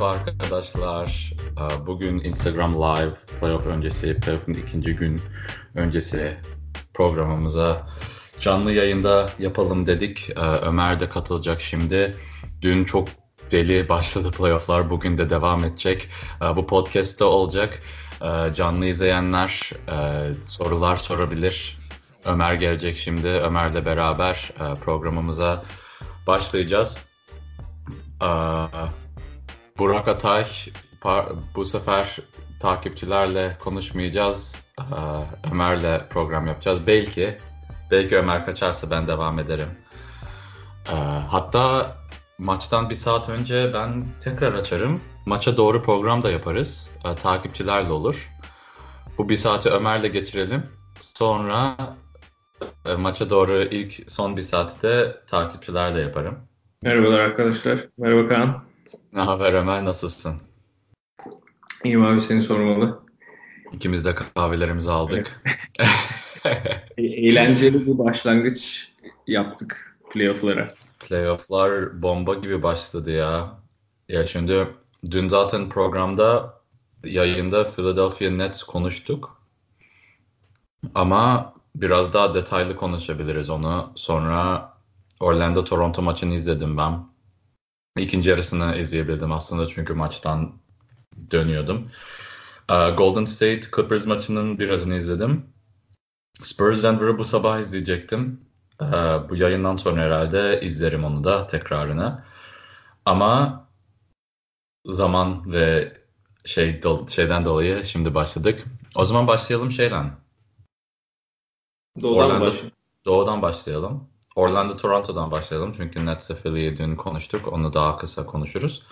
Merhaba arkadaşlar. Ee, bugün Instagram Live playoff öncesi, playoff'un ikinci gün öncesi programımıza canlı yayında yapalım dedik. Ee, Ömer de katılacak şimdi. Dün çok deli başladı playofflar. Bugün de devam edecek. Ee, bu podcast'te olacak. Canlı izleyenler e, sorular sorabilir. Ömer gelecek şimdi. Ömer'le beraber e, programımıza başlayacağız. Burak Atay bu sefer takipçilerle konuşmayacağız. Ömer'le program yapacağız. Belki belki Ömer kaçarsa ben devam ederim. Hatta maçtan bir saat önce ben tekrar açarım. Maça doğru program da yaparız. Takipçilerle olur. Bu bir saati Ömer'le geçirelim. Sonra maça doğru ilk son bir saati de takipçilerle yaparım. Merhabalar arkadaşlar. Merhaba Kaan. Ne haber Ömer, nasılsın? İyiyim abi, seni sormalı. İkimiz de kahvelerimizi aldık. E, eğlenceli bir başlangıç yaptık playoff'lara. Playoff'lar bomba gibi başladı ya. Ya şimdi dün zaten programda yayında Philadelphia Nets konuştuk. Ama biraz daha detaylı konuşabiliriz onu. Sonra Orlando Toronto maçını izledim ben. İkinci yarısını izleyebildim aslında çünkü maçtan dönüyordum. Uh, Golden State Clippers maçının birazını izledim. Spurs Denver'ı bu sabah izleyecektim. Uh, bu yayından sonra herhalde izlerim onu da tekrarını. Ama zaman ve şey şeyden dolayı şimdi başladık. O zaman başlayalım şeyden. Doğudan Orlando, baş... Doğudan başlayalım. Orlando Toronto'dan başlayalım çünkü Nets Philly'yi dün konuştuk. Onu daha kısa konuşuruz.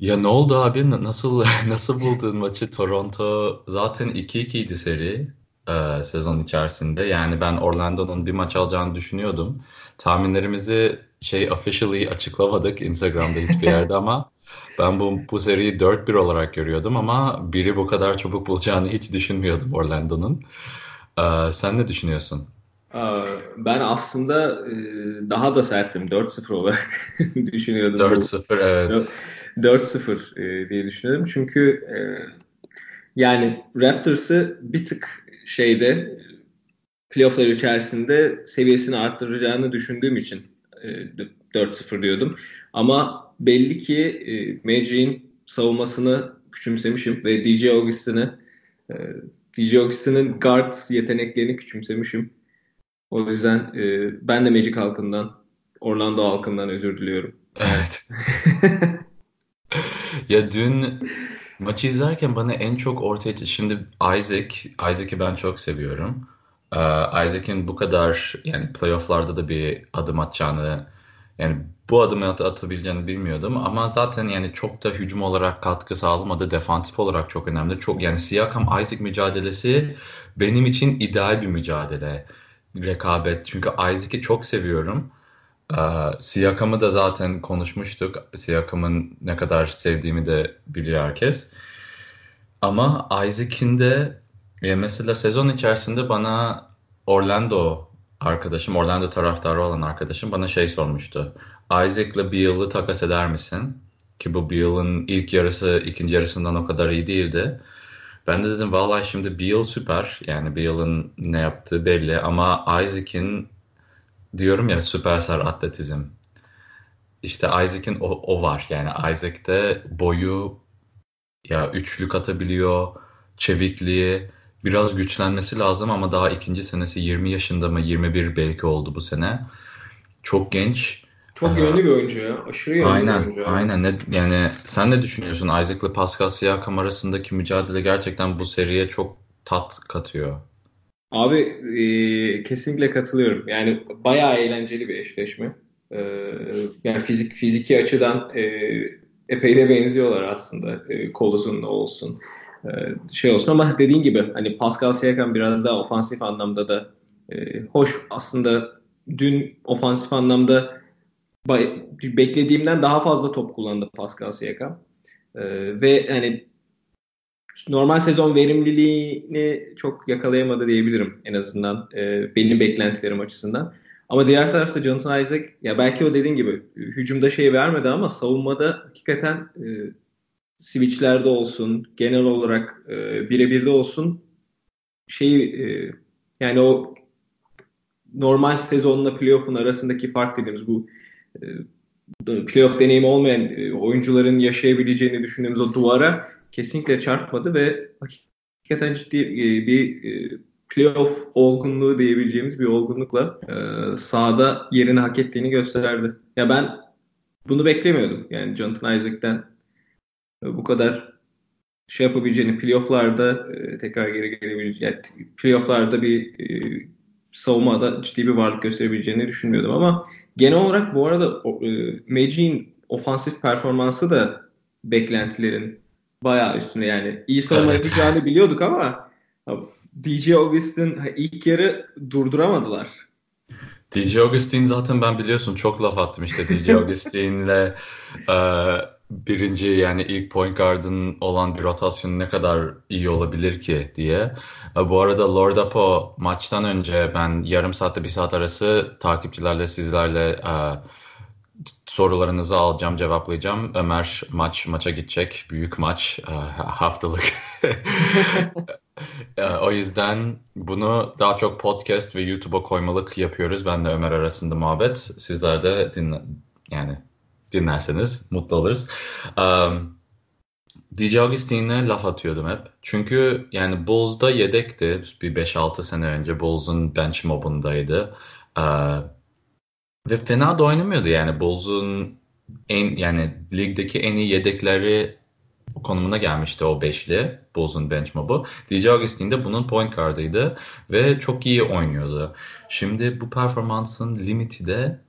Ya ne oldu abi? Nasıl nasıl buldun maçı? Toronto zaten 2-2 idi seri e, sezon içerisinde. Yani ben Orlando'nun bir maç alacağını düşünüyordum. Tahminlerimizi şey officially açıklamadık Instagram'da hiçbir yerde ama ben bu, bu seriyi 4-1 olarak görüyordum ama biri bu kadar çabuk bulacağını hiç düşünmüyordum Orlando'nun. E, sen ne düşünüyorsun? Ben aslında e, daha da serttim. 4-0 olarak düşünüyordum. 4-0 evet. 4-0 e, diye düşünüyordum. Çünkü e, yani Raptors'ı bir tık şeyde playofflar içerisinde seviyesini arttıracağını düşündüğüm için 4-0 diyordum. Ama belli ki Magic'in savunmasını küçümsemişim ve DJ Augustin'i DJ Augustin'in guard yeteneklerini küçümsemişim. O yüzden e, ben de Magic halkından, Orlando halkından özür diliyorum. Evet. ya dün maçı izlerken bana en çok ortaya şimdi Isaac, Isaac'i ben çok seviyorum. Ee, Isaac'in bu kadar yani playofflarda da bir adım atacağını yani bu adımı at atabileceğini bilmiyordum ama zaten yani çok da hücum olarak katkı sağlamadı. Defansif olarak çok önemli. Çok yani Siakam Isaac mücadelesi benim için ideal bir mücadele rekabet. Çünkü Isaac'i çok seviyorum. Ee, Siakam'ı da zaten konuşmuştuk. Siakam'ın ne kadar sevdiğimi de biliyor herkes. Ama Isaac'in de mesela sezon içerisinde bana Orlando arkadaşım, Orlando taraftarı olan arkadaşım bana şey sormuştu. Isaac'la Beal'ı takas eder misin? Ki bu Beal'ın ilk yarısı ikinci yarısından o kadar iyi değildi. Ben de dedim vallahi şimdi Beal süper. Yani Beal'ın ne yaptığı belli ama Isaac'in diyorum ya süperstar atletizm. İşte Isaac'in o, o var. Yani Isaac'te boyu ya üçlük atabiliyor, çevikliği, biraz güçlenmesi lazım ama daha ikinci senesi 20 yaşında mı 21 belki oldu bu sene. Çok genç çok yönlü bir oyuncu ya. Aşırı yönlü aynen, bir oyuncu. Aynen. Ne, yani sen ne düşünüyorsun? Isaac'la Pascal Siakam arasındaki mücadele gerçekten bu seriye çok tat katıyor. Abi e, kesinlikle katılıyorum. Yani bayağı eğlenceli bir eşleşme. E, yani fizik fiziki açıdan e, epey de benziyorlar aslında. E, kol olsun. E, şey olsun ama dediğin gibi hani Pascal Siakam biraz daha ofansif anlamda da e, hoş aslında dün ofansif anlamda beklediğimden daha fazla top kullandı Pascal Siakam. Ee, ve hani normal sezon verimliliğini çok yakalayamadı diyebilirim en azından e, benim beklentilerim açısından. Ama diğer tarafta Jonathan Isaac ya belki o dediğin gibi hücumda şey vermedi ama savunmada hakikaten e, switchlerde olsun, genel olarak e, birebirde olsun şeyi e, yani o normal sezonla playoff'un arasındaki fark dediğimiz bu e, playoff deneyimi olmayan e, oyuncuların yaşayabileceğini düşündüğümüz o duvara kesinlikle çarpmadı ve hakikaten ciddi e, bir e, playoff olgunluğu diyebileceğimiz bir olgunlukla sahada yerini hak ettiğini gösterdi. Ya ben bunu beklemiyordum. Yani Jonathan Isaac'ten bu kadar şey yapabileceğini, playofflarda tekrar geri gelebileceğini, yani playofflarda bir savunmada ciddi bir varlık gösterebileceğini düşünmüyordum ama genel olarak bu arada e, Magic'in ofansif performansı da beklentilerin bayağı üstüne yani iyi savunma evet. yapacağını biliyorduk ama DJ Augustin ilk yarı durduramadılar. DJ Augustin zaten ben biliyorsun çok laf attım işte DJ Augustin'le e, birinci yani ilk point guard'ın olan bir rotasyon ne kadar iyi olabilir ki diye. E, bu arada Lord Apo maçtan önce ben yarım saatte bir saat arası takipçilerle sizlerle e, sorularınızı alacağım, cevaplayacağım. Ömer maç maça gidecek. Büyük maç. E, haftalık. o yüzden bunu daha çok podcast ve YouTube'a koymalık yapıyoruz. Ben de Ömer arasında muhabbet. Sizler de dinle, yani dinlerseniz mutlu oluruz. Um, DJ Augustine'e laf atıyordum hep. Çünkü yani Bulls'da yedekti. Bir 5-6 sene önce Bulls'un bench mobundaydı. Ee, ve fena da oynamıyordu yani. Bulls'un en yani ligdeki en iyi yedekleri konumuna gelmişti o beşli. Bulls'un bench mobu. DJ Augustine de bunun point guard'ıydı ve çok iyi oynuyordu. Şimdi bu performansın limiti de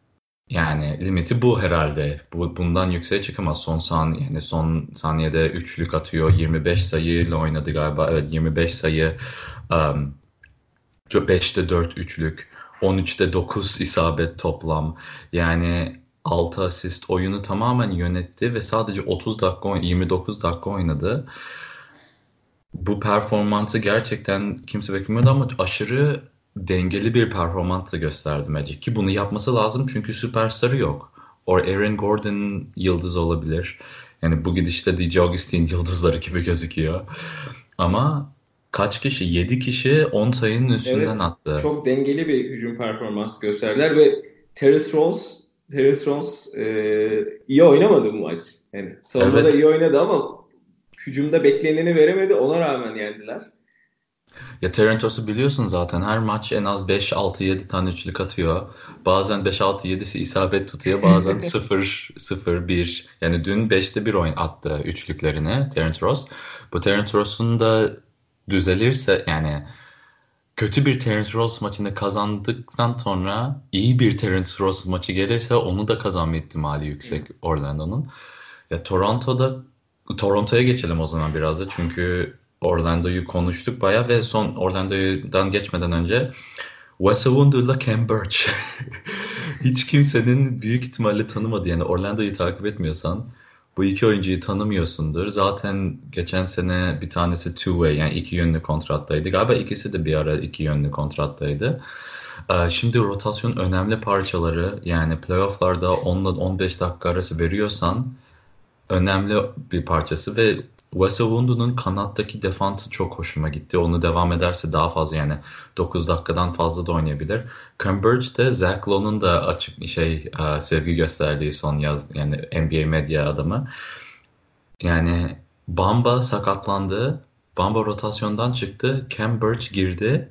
yani limiti bu herhalde. Bu, bundan yükseğe çıkamaz. Son saniye yani son saniyede üçlük atıyor. 25 sayıyla oynadı galiba. Evet 25 sayı. Um, 5'te 4 üçlük. 13'te 9 isabet toplam. Yani 6 asist oyunu tamamen yönetti ve sadece 30 dakika 29 dakika oynadı. Bu performansı gerçekten kimse beklemiyordu ama aşırı dengeli bir performans da gösterdi Magic ki bunu yapması lazım çünkü süperstarı yok. O Aaron Gordon yıldız olabilir. Yani bu gidişte DJ Augustin yıldızları gibi gözüküyor. Ama kaç kişi? 7 kişi 10 sayının üstünden evet, attı. Çok dengeli bir hücum performans gösterdiler ve Terrence Ross Terrence Ross e, iyi oynamadı bu maç. Yani savunmada evet. iyi oynadı ama hücumda bekleneni veremedi. Ona rağmen yendiler. Ya Terentos'u biliyorsun zaten her maç en az 5 6 7 tane üçlük atıyor. Bazen 5 6 7'si isabet tutuyor. Bazen 0 0 1. Yani dün 5'te 1 oyun attı üçlüklerini Terence Ross. Bu Terence Ross'un da düzelirse yani kötü bir Terence Ross maçını kazandıktan sonra iyi bir Terence Ross maçı gelirse onu da kazanma ihtimali yüksek Orlando'nun. Ya Toronto'da Toronto'ya geçelim o zaman biraz da çünkü Orlando'yu konuştuk baya ve son Orlando'dan geçmeden önce Wes ile Cam Birch. Hiç kimsenin büyük ihtimalle tanımadı. Yani Orlando'yu takip etmiyorsan bu iki oyuncuyu tanımıyorsundur. Zaten geçen sene bir tanesi two-way yani iki yönlü kontrattaydı. Galiba ikisi de bir ara iki yönlü kontrattaydı. Ee, şimdi rotasyon önemli parçaları yani playofflarda 10 ile 15 dakika arası veriyorsan önemli bir parçası ve Wesawundu'nun kanattaki defansı çok hoşuma gitti. Onu devam ederse daha fazla yani 9 dakikadan fazla da oynayabilir. Converge de Zach Lowe'nun da açık şey e, sevgi gösterdiği son yaz yani NBA medya adamı. Yani Bamba sakatlandı. Bamba rotasyondan çıktı. Cam Birch girdi.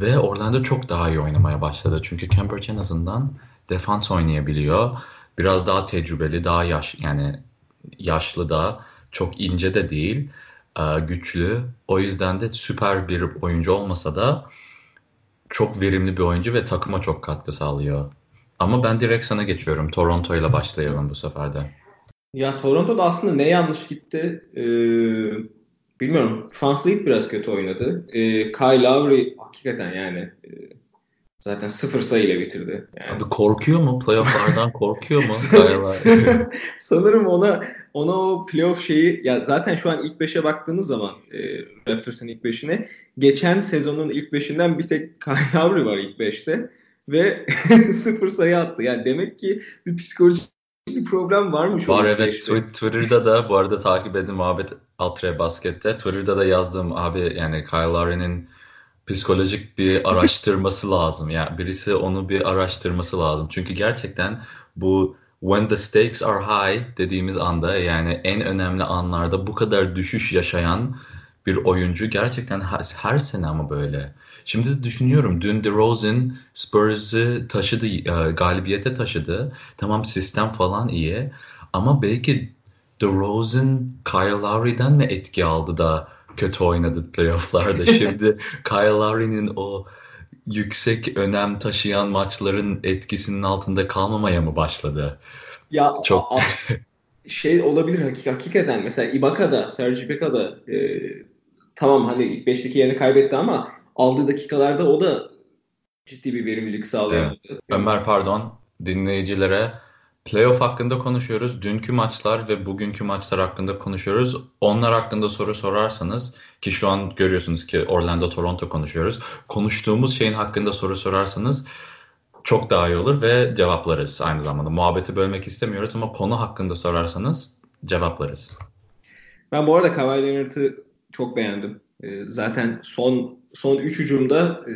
Ve Orlando çok daha iyi oynamaya başladı. Çünkü Cam Birch en azından defans oynayabiliyor. Biraz daha tecrübeli, daha yaş yani yaşlı da çok ince de değil, e, güçlü. O yüzden de süper bir oyuncu olmasa da çok verimli bir oyuncu ve takıma çok katkı sağlıyor. Ama ben direkt sana geçiyorum. Toronto ile başlayalım bu sefer de. Ya Toronto'da aslında ne yanlış gitti ee, bilmiyorum. Fanfleet biraz kötü oynadı. Ee, Kyle Lowry hakikaten yani e, zaten sıfır sayıyla bitirdi. Yani. Abi korkuyor mu? Playoff'lardan korkuyor mu? Sanırım ona ona o playoff şeyi ya zaten şu an ilk 5'e baktığımız zaman e, Raptors'ın ilk 5'ine geçen sezonun ilk 5'inden bir tek Kyle Lowry var ilk 5'te. ve sıfır sayı attı. Yani demek ki bir psikolojik bir problem varmış. Var evet işte. Twitter'da da bu arada takip edin muhabbet Altre Basket'te. Twitter'da da yazdım abi yani Kyle Lowry'nin psikolojik bir araştırması lazım. Yani birisi onu bir araştırması lazım. Çünkü gerçekten bu when the stakes are high dediğimiz anda yani en önemli anlarda bu kadar düşüş yaşayan bir oyuncu gerçekten her, her sene ama böyle. Şimdi de düşünüyorum dün DeRozan Spurs'ı taşıdı, e, galibiyete taşıdı. Tamam sistem falan iyi ama belki DeRozan Kyle Lowry'den mi etki aldı da kötü oynadı playofflarda. Şimdi Kyle Lowry'nin o yüksek önem taşıyan maçların etkisinin altında kalmamaya mı başladı? Ya çok şey olabilir hakik hakikaten mesela Ibaka'da, Serge Ibaka'da e, tamam hani ilk 5'teki yerini kaybetti ama aldığı dakikalarda o da ciddi bir verimlilik sağlayamadı. Evet. Ömer pardon dinleyicilere playoff hakkında konuşuyoruz. Dünkü maçlar ve bugünkü maçlar hakkında konuşuyoruz. Onlar hakkında soru sorarsanız ki şu an görüyorsunuz ki Orlando Toronto konuşuyoruz. Konuştuğumuz şeyin hakkında soru sorarsanız çok daha iyi olur ve cevaplarız aynı zamanda. Muhabbeti bölmek istemiyoruz ama konu hakkında sorarsanız cevaplarız. Ben bu arada Kawhi Leonard'ı çok beğendim. Ee, zaten son son üç hücumda e,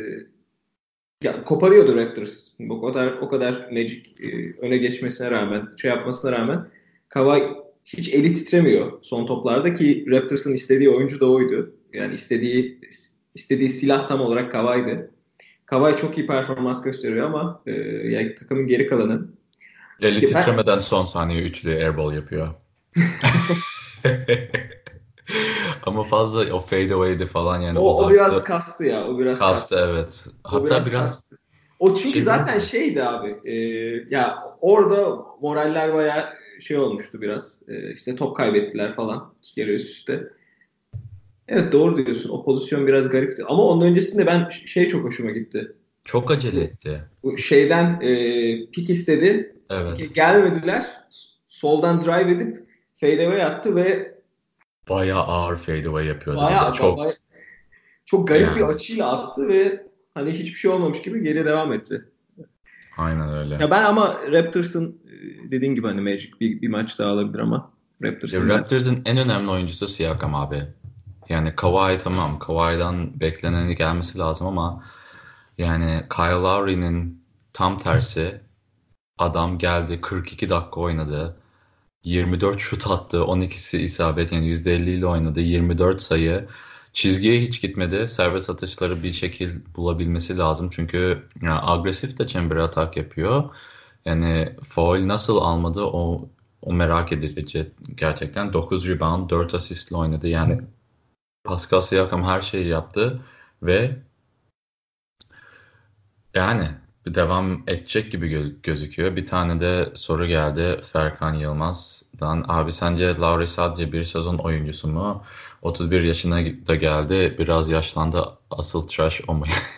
ya, koparıyordu Raptors. O kadar o kadar Magic e, öne geçmesine rağmen, şey yapmasına rağmen Kawhi hiç eli titremiyor son toplarda ki Raptors'ın istediği oyuncu da oydu. Yani istediği istediği silah tam olarak Kawhi'di. Kawhi çok iyi performans gösteriyor ama e, yani takımın geri kalanı Eli titremeden son saniye üçlü airball yapıyor. Ama fazla o fade away'di falan yani. O, o biraz kastı ya. O biraz kastı. kastı evet. Hatta o biraz, biraz O çünkü şey zaten şeydi abi. E, ya orada moraller baya şey olmuştu biraz. E, işte top kaybettiler falan. iki kere üst üste. Evet doğru diyorsun. O pozisyon biraz garipti. Ama onun öncesinde ben şey çok hoşuma gitti. Çok acele etti. Şeyden e, pik istedi. Evet. Gelmediler. Soldan drive edip fadeaway attı ve bayağı ağır fadeaway yapıyordu. Bayağı, çok bayağı, çok garip yani. bir açıyla attı ve hani hiçbir şey olmamış gibi geri devam etti. Aynen öyle. Ya ben ama Raptors'ın e, dediğin gibi hani Magic bir, bir maç daha alabilir ama Raptors'ın Raptors'ın en önemli oyuncusu Siakam abi. Yani Kawhi tamam. Kawhi'dan bekleneni gelmesi lazım ama yani Kyle Lowry'nin tam tersi adam geldi 42 dakika oynadı. 24 şut attı. 12'si isabet yani %50 ile oynadı. 24 sayı. Çizgiye hiç gitmedi. Serbest atışları bir şekil bulabilmesi lazım. Çünkü yani agresif de çembere atak yapıyor. Yani foul nasıl almadı o o merak edici gerçekten. 9 rebound, 4 asistle oynadı. Yani Pascal Siakam her şeyi yaptı ve yani devam edecek gibi gö- gözüküyor. Bir tane de soru geldi Ferkan Yılmaz'dan. Abi sence Lowry sadece bir sezon oyuncusu mu? 31 yaşına da geldi. Biraz yaşlandı. Asıl trash o mu?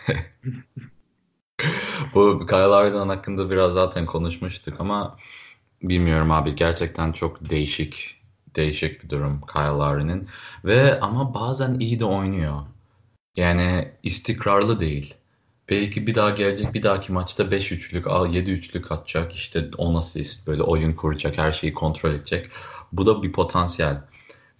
Bu Kyle Lowry'den hakkında biraz zaten konuşmuştuk ama bilmiyorum abi. Gerçekten çok değişik değişik bir durum Kyle Lowry'nin. Ve ama bazen iyi de oynuyor. Yani istikrarlı değil. Belki bir daha gelecek bir dahaki maçta 5 üçlük, 7 üçlük atacak. İşte 10 asist böyle oyun kuracak, her şeyi kontrol edecek. Bu da bir potansiyel.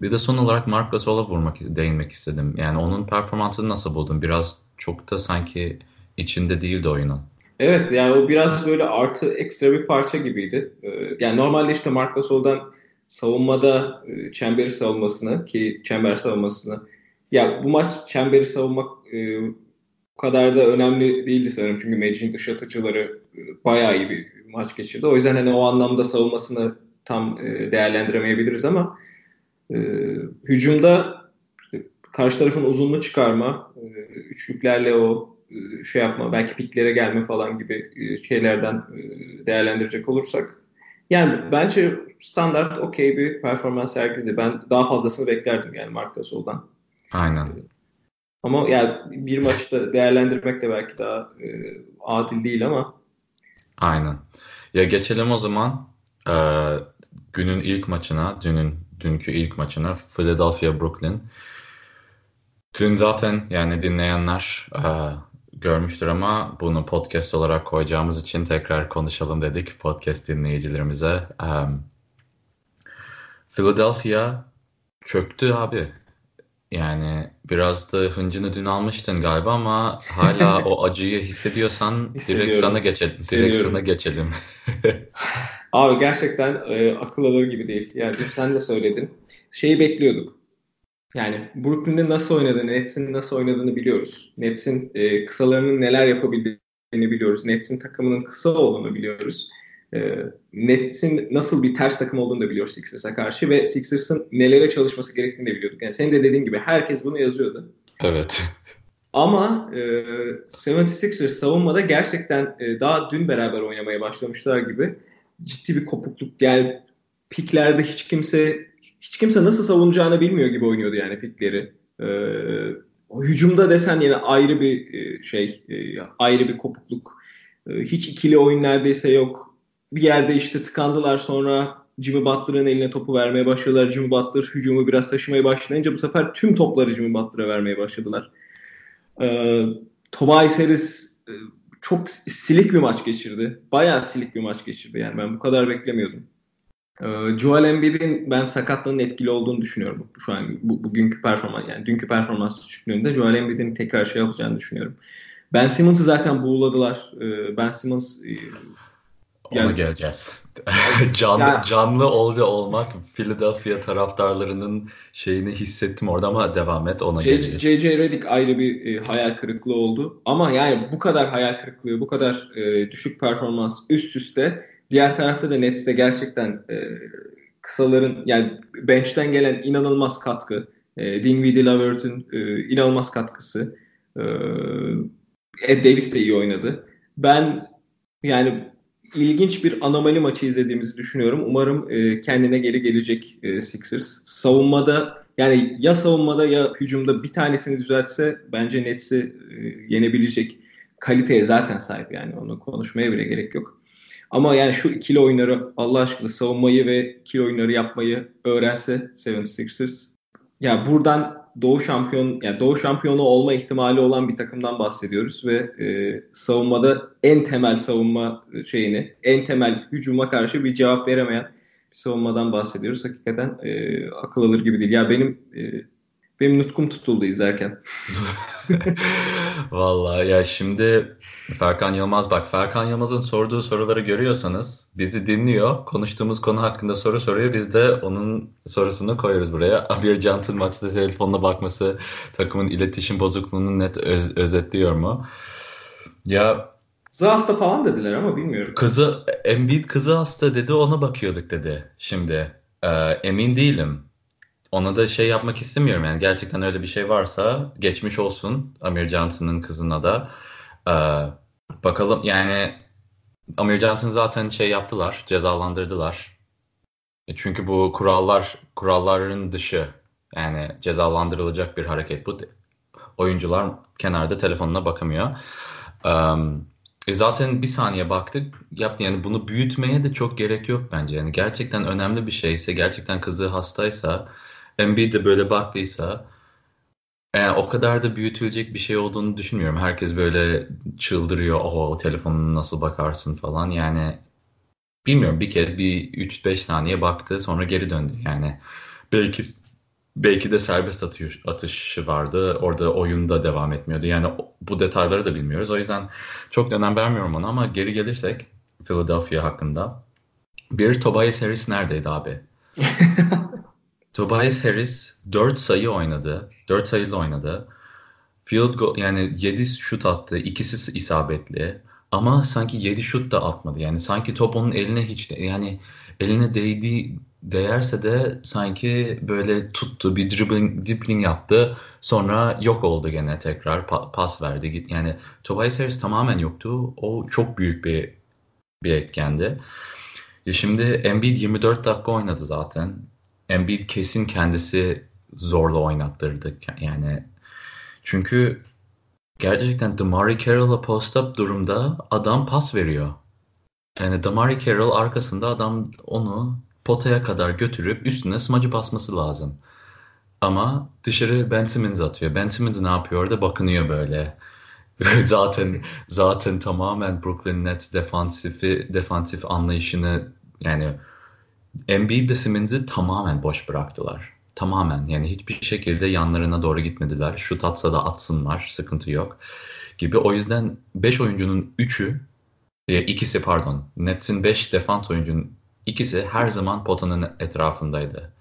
Bir de son olarak Mark Gasol'a vurmak, değinmek istedim. Yani onun performansını nasıl buldun? Biraz çok da sanki içinde değildi oyunun. Evet yani o biraz böyle artı ekstra bir parça gibiydi. Ee, yani normalde işte Mark Gasol'dan savunmada e, çemberi savunmasını ki çember savunmasını ya bu maç çemberi savunmak e, kadar da önemli değildi sanırım. Çünkü Magic'in dış atıcıları e, bayağı iyi bir maç geçirdi. O yüzden hani o anlamda savunmasını tam e, değerlendiremeyebiliriz ama e, hücumda karşı tarafın uzunluğu çıkarma, e, üçlüklerle o e, şey yapma, belki piklere gelme falan gibi e, şeylerden e, değerlendirecek olursak yani bence standart okey bir performans sergiledi. Ben daha fazlasını beklerdim yani Mark Gasol'dan. Aynen. Ama yani bir maçta değerlendirmek de belki daha e, adil değil ama. Aynen. Ya geçelim o zaman e, günün ilk maçına, dünün dünkü ilk maçına Philadelphia Brooklyn. Dün zaten yani dinleyenler e, görmüştür ama bunu podcast olarak koyacağımız için tekrar konuşalım dedik podcast dinleyicilerimize. Um, Philadelphia çöktü abi. Yani biraz da hıncını dün almıştın galiba ama hala o acıyı hissediyorsan direkt sana geçelim. Direkt sana geçelim. Abi gerçekten e, akıl alır gibi değil. Yani dün sen de söyledin. Şeyi bekliyorduk. Yani Brooklyn'de nasıl oynadığını, Nets'in nasıl oynadığını biliyoruz. Nets'in e, kısalarının neler yapabildiğini biliyoruz. Nets'in takımının kısa olduğunu biliyoruz. E, Nets'in nasıl bir ters takım olduğunu da biliyoruz Sixers'a karşı ve Sixers'ın nelere çalışması gerektiğini de biliyorduk. Yani senin de dediğin gibi herkes bunu yazıyordu. Evet. Ama e, 76ers savunmada gerçekten e, daha dün beraber oynamaya başlamışlar gibi ciddi bir kopukluk. Yani piklerde hiç kimse hiç kimse nasıl savunacağını bilmiyor gibi oynuyordu yani pikleri. Ee, hücumda desen yine ayrı bir e, şey, e, ayrı bir kopukluk. E, hiç ikili oyun neredeyse yok. Bir yerde işte tıkandılar sonra Jimmy Butler'ın eline topu vermeye başladılar. Jimmy Butler hücumu biraz taşımaya başlayınca bu sefer tüm topları Jimmy Butler'a vermeye başladılar. Ee, Tobias Harris e, çok silik bir maç geçirdi. Bayağı silik bir maç geçirdi. Yani ben bu kadar beklemiyordum. Ee, Joel Embiid'in ben sakatlığının etkili olduğunu düşünüyorum. Şu an bu, bugünkü performans yani dünkü performans düşüklüğünde Joel Embiid'in tekrar şey yapacağını düşünüyorum. Ben Simmons'ı zaten buğuladılar. Ee, ben Simmons ona yani, geleceğiz. canlı, ya, canlı oldu olmak Philadelphia taraftarlarının şeyini hissettim orada ama devam et ona J, geleceğiz. J.J. Redick ayrı bir e, hayal kırıklığı oldu. Ama yani bu kadar hayal kırıklığı, bu kadar e, düşük performans üst üste Diğer tarafta da Nets'te gerçekten e, kısaların yani bench'ten gelen inanılmaz katkı. E, Dinwiddie Lavert'ün e, inanılmaz katkısı. E, Ed Davis de iyi oynadı. Ben yani ilginç bir anomali maçı izlediğimizi düşünüyorum. Umarım e, kendine geri gelecek e, Sixers. Savunmada yani ya savunmada ya hücumda bir tanesini düzeltse bence Nets'i e, yenebilecek kaliteye zaten sahip yani onu konuşmaya bile gerek yok. Ama yani şu ikili oyunları Allah aşkına savunmayı ve ikili oyunları yapmayı öğrense 76ers ya buradan Doğu şampiyon yani Doğu şampiyonu olma ihtimali olan bir takımdan bahsediyoruz ve e, savunmada en temel savunma şeyini, en temel hücuma karşı bir cevap veremeyen bir savunmadan bahsediyoruz. Hakikaten e, akıl alır gibi değil. Ya benim e, benim nutkum tutuldu izlerken. Vallahi ya şimdi Ferkan Yılmaz bak Ferkan Yılmaz'ın sorduğu soruları görüyorsanız bizi dinliyor. Konuştuğumuz konu hakkında soru soruyor. Biz de onun sorusunu koyuyoruz buraya. Abir Cant'ın maçta telefonuna bakması takımın iletişim bozukluğunu net öz, özetliyor mu? Ya Kızı hasta falan dediler ama bilmiyorum. Kızı Embiid kızı hasta dedi ona bakıyorduk dedi şimdi. Ee, emin değilim ona da şey yapmak istemiyorum yani gerçekten öyle bir şey varsa geçmiş olsun Amir Johnson'ın kızına da. Ee, bakalım yani Amir Johnson zaten şey yaptılar, cezalandırdılar. E, çünkü bu kurallar kuralların dışı yani cezalandırılacak bir hareket bu. Oyuncular kenarda telefonuna bakamıyor. Um, zaten bir saniye baktık yaptı yani bunu büyütmeye de çok gerek yok bence. Yani gerçekten önemli bir şeyse, gerçekten kızı hastaysa Embiid de böyle baktıysa yani o kadar da büyütülecek bir şey olduğunu düşünmüyorum. Herkes böyle çıldırıyor. O telefonuna nasıl bakarsın falan. Yani bilmiyorum bir kez bir 3-5 saniye baktı sonra geri döndü. Yani belki belki de serbest atış, atışı vardı. Orada oyunda devam etmiyordu. Yani bu detayları da bilmiyoruz. O yüzden çok önem vermiyorum ona ama geri gelirsek Philadelphia hakkında. Bir Tobias Harris neredeydi abi? Tobias Harris 4 sayı oynadı. 4 sayılı oynadı. Field goal yani 7 şut attı. İkisi isabetli. Ama sanki 7 şut da atmadı. Yani sanki top onun eline hiç yani eline değdi değerse de sanki böyle tuttu bir dribbling, dribbling yaptı. Sonra yok oldu gene tekrar pa- pas verdi. Git yani Tobias Harris tamamen yoktu. O çok büyük bir bir etkendi. Ya şimdi Embiid 24 dakika oynadı zaten. Embiid kesin kendisi zorla oynattırdı. Yani çünkü gerçekten Damari Carroll'a post-up durumda adam pas veriyor. Yani Damari Carroll arkasında adam onu potaya kadar götürüp üstüne smacı basması lazım. Ama dışarı Ben Simmons atıyor. Ben Simmons ne yapıyor orada? Bakınıyor böyle. zaten zaten tamamen Brooklyn Nets defansifi defansif anlayışını yani Embiid de Simmons'i tamamen boş bıraktılar. Tamamen yani hiçbir şekilde yanlarına doğru gitmediler. Şut atsa da atsınlar sıkıntı yok gibi. O yüzden 5 oyuncunun 3'ü e, ikisi pardon Nets'in 5 defans oyuncunun ikisi her zaman potanın etrafındaydı.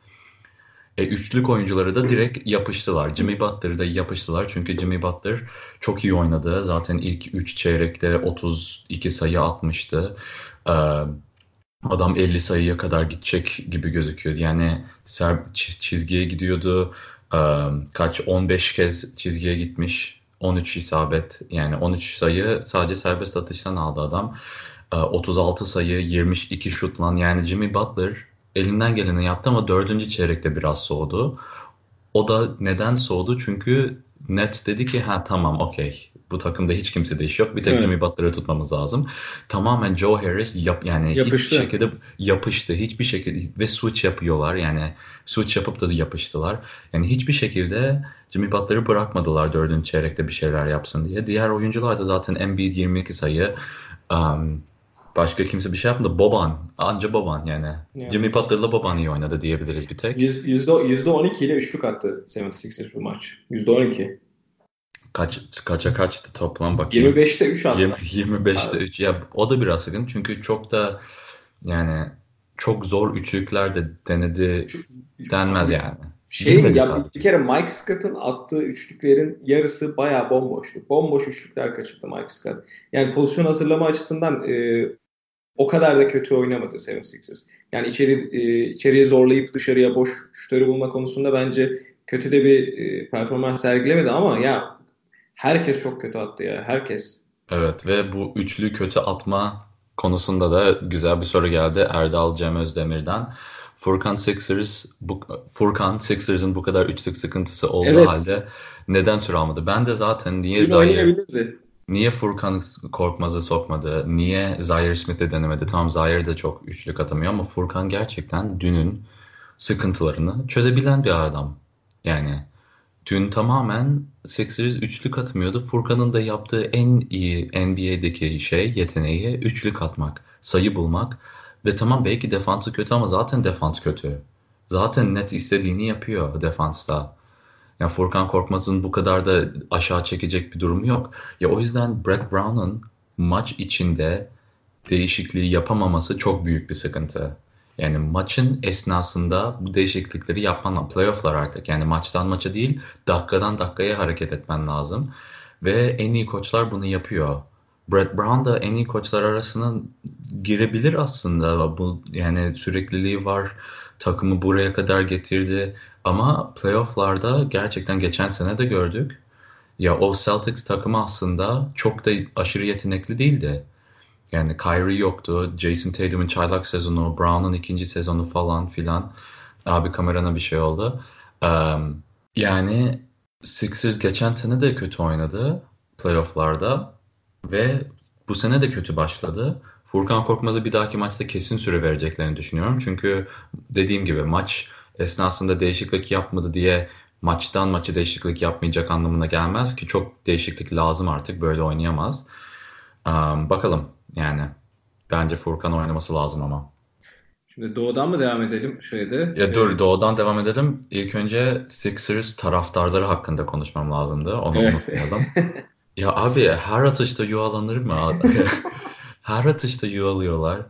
E, üçlük oyuncuları da direkt yapıştılar. Jimmy Butler'ı da yapıştılar. Çünkü Jimmy Butler çok iyi oynadı. Zaten ilk 3 çeyrekte 32 sayı atmıştı. Ee, adam 50 sayıya kadar gidecek gibi gözüküyordu. Yani çizgiye gidiyordu. Kaç 15 kez çizgiye gitmiş. 13 isabet yani 13 sayı sadece serbest atıştan aldı adam. Ee, 36 sayı 22 şutlan yani Jimmy Butler elinden geleni yaptı ama dördüncü çeyrekte biraz soğudu. O da neden soğudu? Çünkü Nets dedi ki ha tamam okey bu takımda hiç kimse de iş yok. Bir tek evet. Jimmy Butler'ı tutmamız lazım. Tamamen Joe Harris yap yani yapıştı. hiçbir şekilde yapıştı. Hiçbir şekilde ve switch yapıyorlar. Yani switch yapıp da yapıştılar. Yani hiçbir şekilde Jimmy Butler'ı bırakmadılar dördüncü çeyrekte bir şeyler yapsın diye. Diğer oyuncular da zaten Embiid 22 sayı, um, Başka kimse bir şey yapmadı. Boban. Anca Boban yani. yani. Jimmy Butler'la Boban iyi oynadı diyebiliriz bir tek. Yüzde, yüzde 12 ile üçlük attı 76ers bu maç. Yüzde 12. Kaç, kaça kaçtı toplam bakayım. 25'te 3 attı. 20, 25'te 3. Ya o da biraz sıkıntı çünkü çok da yani çok zor üçlükler de denedi denmez yani. Şey? Ya bir kere Mike Scott'ın attığı üçlüklerin yarısı bayağı bomboştu. Bomboş üçlükler kaçırdı Mike Scott. Yani pozisyon hazırlama açısından e, o kadar da kötü oynamadı 76ers. Yani içeri e, içeriye zorlayıp dışarıya boş şutları bulma konusunda bence kötü de bir e, performans sergilemedi ama ya herkes çok kötü attı ya. Herkes. Evet ve bu üçlü kötü atma konusunda da güzel bir soru geldi Erdal Cem Özdemir'den. Furkan Sixers bu, Furkan Sixers'ın bu kadar üçlük sıkıntısı olduğu evet. halde neden tur almadı? Ben de zaten niye Zaire Niye Furkan Korkmaz'ı sokmadı? Niye Zaire Smith'e denemedi? Tam Zaire de çok üçlük atamıyor ama Furkan gerçekten dünün sıkıntılarını çözebilen bir adam. Yani dün tamamen Sixers üçlük atmıyordu. Furkan'ın da yaptığı en iyi NBA'deki şey, yeteneği üçlük atmak, sayı bulmak ve tamam belki defansı kötü ama zaten defans kötü. Zaten net istediğini yapıyor defansta. Yani Furkan Korkmaz'ın bu kadar da aşağı çekecek bir durumu yok. Ya o yüzden Brett Brown'un maç içinde değişikliği yapamaması çok büyük bir sıkıntı. Yani maçın esnasında bu değişiklikleri yapman playofflar artık. Yani maçtan maça değil dakikadan dakikaya hareket etmen lazım. Ve en iyi koçlar bunu yapıyor. Brett Brown da en iyi koçlar arasına girebilir aslında. Bu yani sürekliliği var. Takımı buraya kadar getirdi. Ama playofflarda gerçekten geçen sene de gördük. Ya o Celtics takımı aslında çok da aşırı yetenekli değildi. Yani Kyrie yoktu. Jason Tatum'un çaylak sezonu, Brown'un ikinci sezonu falan filan. Abi kamerana bir şey oldu. Um, yani Sixers geçen sene de kötü oynadı playofflarda. Ve bu sene de kötü başladı. Furkan Korkmaz'a bir dahaki maçta kesin süre vereceklerini düşünüyorum. Çünkü dediğim gibi maç esnasında değişiklik yapmadı diye maçtan maçı değişiklik yapmayacak anlamına gelmez ki çok değişiklik lazım artık böyle oynayamaz. Um, bakalım yani bence Furkan oynaması lazım ama. Şimdi doğudan mı devam edelim şeyde? Ya dur doğudan devam edelim. İlk önce Sixers taraftarları hakkında konuşmam lazımdı. Onu unutmayalım. Ya abi her atışta yuvalanır mı? her atışta yuvalıyorlar.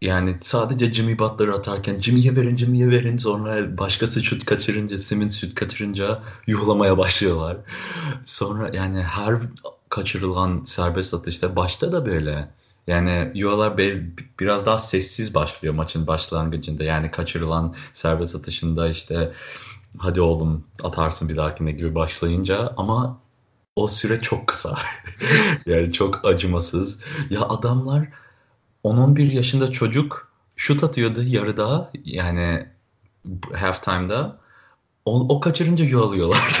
Yani sadece Jimmy Butler atarken Jimmy'ye verin, Jimmy'ye verin. Sonra başkası şut kaçırınca, Simmons şut kaçırınca yuvalamaya başlıyorlar. Sonra yani her kaçırılan serbest atışta başta da böyle. Yani yuvalar biraz daha sessiz başlıyor maçın başlangıcında. Yani kaçırılan serbest atışında işte hadi oğlum atarsın bir dahakine gibi başlayınca ama o süre çok kısa. yani çok acımasız. Ya adamlar 10-11 yaşında çocuk şut atıyordu yarıda yani halftime'da. O, o kaçırınca yuvalıyorlar.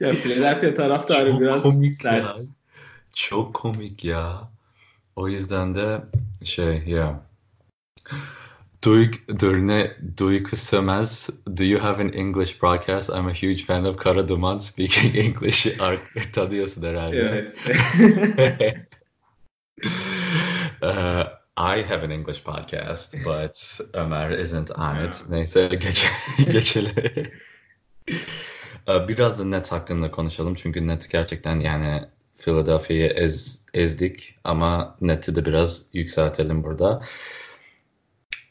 ya Philadelphia taraftarı çok biraz komik sert. Ya. Çok komik ya. O yüzden de şey ya Duyg, dur ne? Duygu Sömez. Do you have an English broadcast? I'm a huge fan of Kara Duman speaking English. Tanıyorsun herhalde. Evet. uh, I have an English podcast, but Ömer isn't on it. Neyse geç, geçelim. Biraz da net hakkında konuşalım. Çünkü net gerçekten yani Philadelphia'yı ez, ezdik ama neti de biraz yükseltelim burada.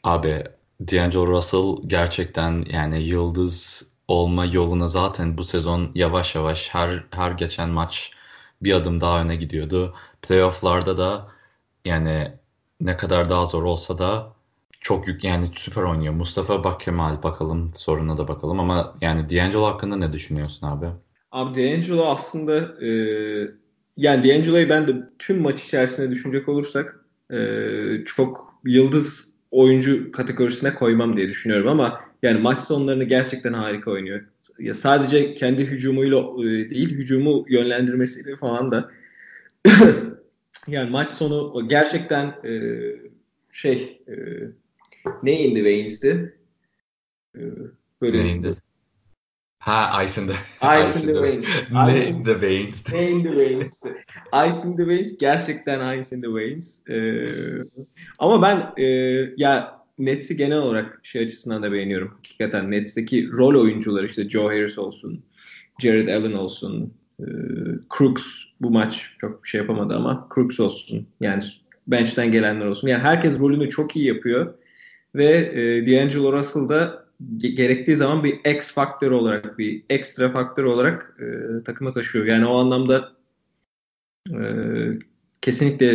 Abi D'Angelo Russell gerçekten yani yıldız olma yoluna zaten bu sezon yavaş yavaş her her geçen maç bir adım daha öne gidiyordu. Playoff'larda da yani ne kadar daha zor olsa da çok yük yani süper oynuyor. Mustafa Bak Kemal bakalım soruna da bakalım ama yani D'Angelo hakkında ne düşünüyorsun abi? Abi D'Angelo aslında e, yani D'Angelo'yu ben de tüm maç içerisinde düşünecek olursak e, çok yıldız oyuncu kategorisine koymam diye düşünüyorum ama yani maç sonlarını gerçekten harika oynuyor. Ya sadece kendi hücumuyla e, değil hücumu yönlendirmesiyle falan da yani maç sonu gerçekten e, şey e, ne indi Waynes'ti? E, böyle ne indi? Ha, Ice in the, Ice, in the, Veins. Ne in the Veins. Ne in the Veins. Ice in the Veins gerçekten Ice in the Veins. Ee, ama ben e, ya Nets'i genel olarak şey açısından da beğeniyorum. Hakikaten Nets'teki rol oyuncuları işte Joe Harris olsun, Jared Allen olsun, e, Crooks bu maç çok bir şey yapamadı ama Crooks olsun. Yani bench'ten gelenler olsun. Yani herkes rolünü çok iyi yapıyor ve e, D'Angelo Russell da gerektiği zaman bir X faktörü olarak, bir ekstra faktör olarak e, takıma taşıyor. Yani o anlamda e, kesinlikle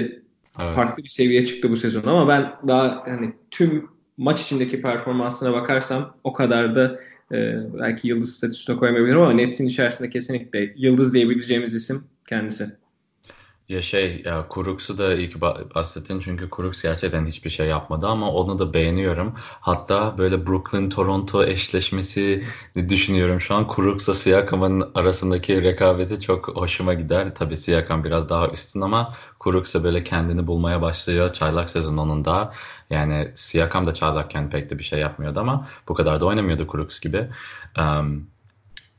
evet. farklı bir seviye çıktı bu sezon. Ama ben daha hani tüm maç içindeki performansına bakarsam o kadar da e, belki yıldız statüsüne koyamayabilirim ama Nets'in içerisinde kesinlikle yıldız diyebileceğimiz isim kendisi. Ya şey ya Kuruks'u da ki bahsettin çünkü Kuruks gerçekten hiçbir şey yapmadı ama onu da beğeniyorum. Hatta böyle Brooklyn Toronto eşleşmesi düşünüyorum şu an. Kuruks'la Siakam'ın arasındaki rekabeti çok hoşuma gider. Tabii Siakam biraz daha üstün ama Kuruks'a böyle kendini bulmaya başlıyor çaylak sezonunda. Yani Siakam da çaylakken pek de bir şey yapmıyordu ama bu kadar da oynamıyordu Kuruks gibi. Um,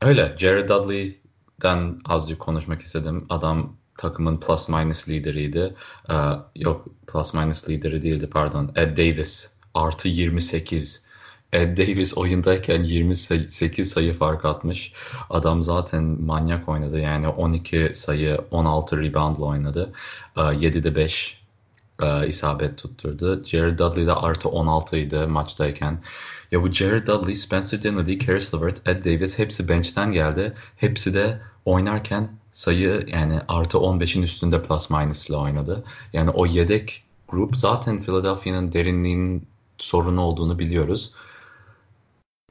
öyle Jared Dudley'den azıcık konuşmak istedim. Adam takımın plus minus lideriydi. Ee, yok plus minus lideri değildi pardon. Ed Davis artı 28. Ed Davis oyundayken 28 sayı fark atmış. Adam zaten manyak oynadı. Yani 12 sayı 16 reboundla oynadı. Ee, 7'de 5 e, isabet tutturdu. Jared Dudley de artı 16 idi maçtayken. Ya bu Jared Dudley, Spencer Dinwiddie, Caris LeVert, Ed Davis hepsi bench'ten geldi. Hepsi de oynarken sayı yani artı 15'in üstünde plus minus ile oynadı. Yani o yedek grup zaten Philadelphia'nın derinliğinin sorunu olduğunu biliyoruz.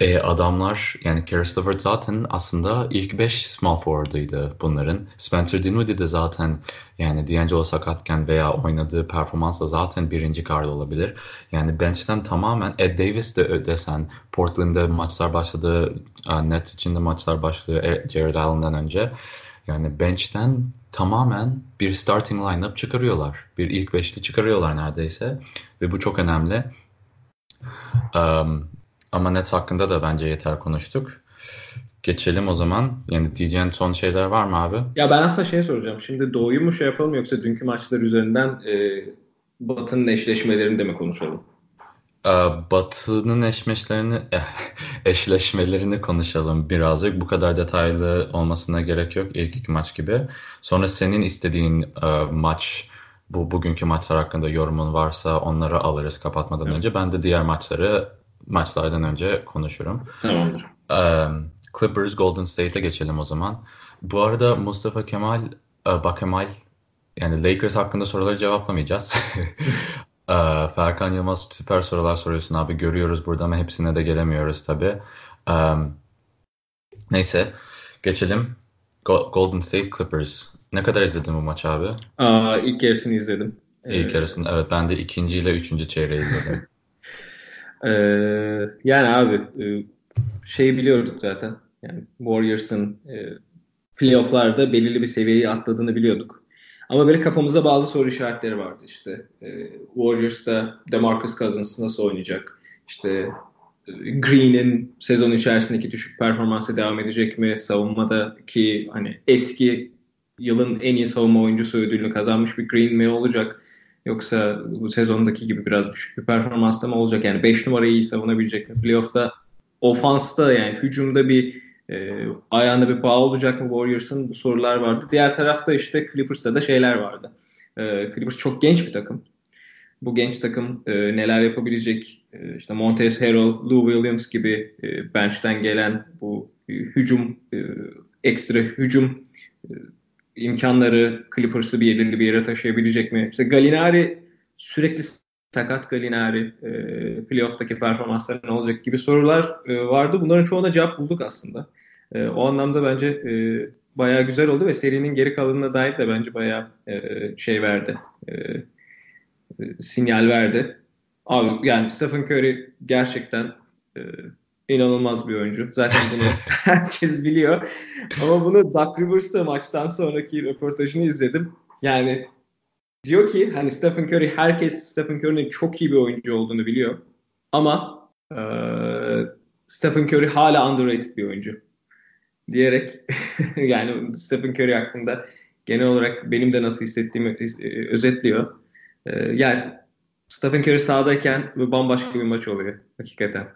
E, adamlar yani Karis LeVert zaten aslında ilk 5 small forward'ıydı bunların. Spencer Dinwiddie de zaten yani D'Angelo sakatken veya oynadığı performansla zaten birinci kard olabilir. Yani bench'ten tamamen Ed Davis de desen Portland'da maçlar başladı, Nets içinde maçlar başlıyor e, Jared Allen'dan önce. Yani bench'ten tamamen bir starting lineup çıkarıyorlar. Bir ilk beşli çıkarıyorlar neredeyse. Ve bu çok önemli. Um, ama Nets hakkında da bence yeter konuştuk. Geçelim o zaman. Yani diyeceğin son şeyler var mı abi? Ya ben aslında şey soracağım. Şimdi Doğu'yu mu şey yapalım yoksa dünkü maçlar üzerinden e, Batı'nın eşleşmelerini de mi konuşalım? Ee, Batı'nın eşleşmelerini, eşleşmelerini konuşalım birazcık. Bu kadar detaylı olmasına gerek yok ilk iki maç gibi. Sonra senin istediğin e, maç, bu bugünkü maçlar hakkında yorumun varsa onları alırız kapatmadan evet. önce. Ben de diğer maçları maçlardan önce konuşurum. Tamamdır. Um, Clippers Golden State'e geçelim o zaman. Bu arada Mustafa Kemal, uh, Bakemal yani Lakers hakkında soruları cevaplamayacağız. uh, Ferkan Yılmaz süper sorular soruyorsun abi. Görüyoruz burada ama hepsine de gelemiyoruz tabii. Um, neyse geçelim. Go- Golden State Clippers. Ne kadar izledin bu maçı abi? Aa, ilk yarısını izledim. İlk yarısını evet ben de ikinci ile üçüncü çeyreği izledim. Ee, yani abi e, şey biliyorduk zaten. Yani Warriors'ın e, playoff'larda belirli bir seviyeyi atladığını biliyorduk. Ama böyle kafamızda bazı soru işaretleri vardı işte. E, Warriors'ta DeMarcus Cousins nasıl oynayacak? işte e, Green'in sezon içerisindeki düşük performansı devam edecek mi? Savunmadaki hani eski yılın en iyi savunma oyuncusu ödülünü kazanmış bir Green mi olacak? Yoksa bu sezondaki gibi biraz düşük bir performansta mı olacak? Yani 5 numarayı iyi savunabilecek mi? Playoff'ta ofansta yani hücumda bir e, ayağında bir bağ olacak mı Warriors'ın bu sorular vardı. Diğer tarafta işte Clippers'ta da şeyler vardı. E, Clippers çok genç bir takım. Bu genç takım e, neler yapabilecek? E, işte Montez Harrell, Lou Williams gibi e, bench'ten gelen bu e, hücum, e, ekstra hücum e, imkanları Clippers'ı bir belirli bir yere taşıyabilecek mi? İşte Galinari sürekli sakat Galinari e, playoff'taki performansları ne olacak gibi sorular e, vardı. Bunların çoğuna cevap bulduk aslında. E, o anlamda bence e, bayağı güzel oldu ve serinin geri kalanına dair de bence bayağı e, şey verdi. E, e, sinyal verdi. Abi yani Stephen Curry gerçekten e, inanılmaz bir oyuncu. Zaten bunu herkes biliyor. Ama bunu Doug Rivers'ta maçtan sonraki röportajını izledim. Yani diyor ki hani Stephen Curry herkes Stephen Curry'nin çok iyi bir oyuncu olduğunu biliyor. Ama e, Stephen Curry hala underrated bir oyuncu. Diyerek yani Stephen Curry hakkında genel olarak benim de nasıl hissettiğimi e, özetliyor. E, yani Stephen Curry sahadayken bambaşka bir maç oluyor hakikaten.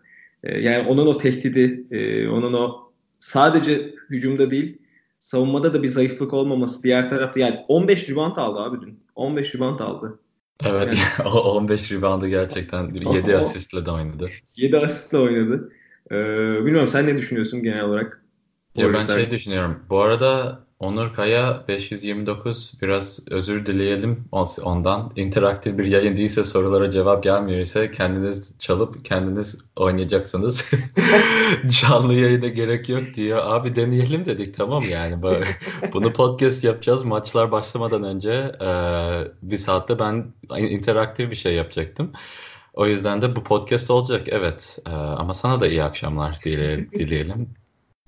E, yani onun o tehdidi, e, onun o sadece hücumda değil savunmada da bir zayıflık olmaması diğer tarafta yani 15 rebound aldı abi dün. 15 rebound aldı. Evet yani, 15 reboundı gerçekten 7 asistle de oynadı. 7 asistle oynadı. Ee, bilmiyorum sen ne düşünüyorsun genel olarak? Ya ben şey düşünüyorum. Bu arada Onur Kaya 529 biraz özür dileyelim ondan. İnteraktif bir yayın değilse sorulara cevap gelmiyor ise kendiniz çalıp kendiniz oynayacaksınız. Canlı yayına gerek yok diyor. Abi deneyelim dedik tamam yani. Bunu podcast yapacağız maçlar başlamadan önce e, bir saatte ben interaktif bir şey yapacaktım. O yüzden de bu podcast olacak evet. E, ama sana da iyi akşamlar dileyelim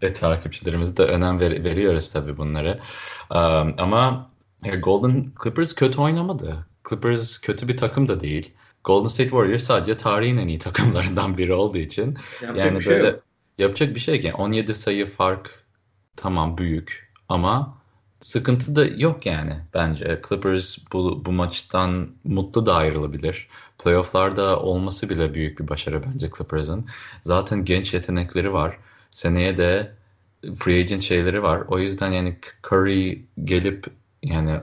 ve takipçilerimiz de önem ver, veriyoruz tabii bunları. Um, ama Golden Clippers kötü oynamadı. Clippers kötü bir takım da değil. Golden State Warriors sadece tarihin en iyi takımlarından biri olduğu için yapacak yani şey böyle yok. yapacak bir şey yani 17 sayı fark tamam büyük ama sıkıntı da yok yani bence. Clippers bu, bu maçtan mutlu da ayrılabilir. Playoff'larda olması bile büyük bir başarı bence Clippers'ın. Zaten genç yetenekleri var. Seneye de free agent şeyleri var. O yüzden yani Curry gelip yani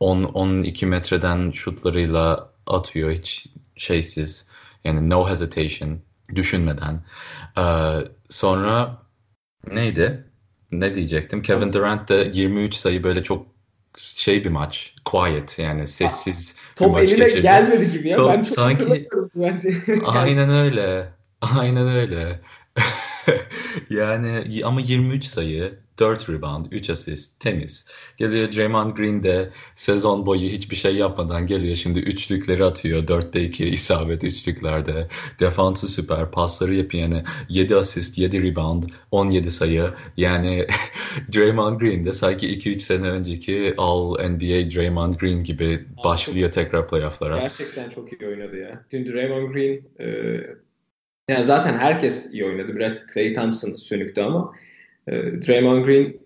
10 12 metreden şutlarıyla atıyor hiç şeysiz. Yani no hesitation düşünmeden. Ee, sonra neydi? Ne diyecektim? Kevin Durant de 23 sayı böyle çok şey bir maç. Quiet yani sessiz Top bir maç eline geçirdi. gelmedi gibi ya. Top, ben çok sanki, bence. aynen öyle. Aynen öyle. yani ama 23 sayı, 4 rebound, 3 asist, temiz. Geliyor Draymond Green de sezon boyu hiçbir şey yapmadan geliyor. Şimdi üçlükleri atıyor. 4'te 2 isabet üçlüklerde. Defansı süper. Pasları yapıyor yani. 7 asist, 7 rebound, 17 sayı. Yani Draymond Green de sanki 2-3 sene önceki All NBA Draymond Green gibi başlıyor tekrar playofflara. Gerçekten çok iyi oynadı ya. Dün Draymond Green e, yani zaten herkes iyi oynadı. Biraz Clay Thompson sönüktü ama e, Draymond Green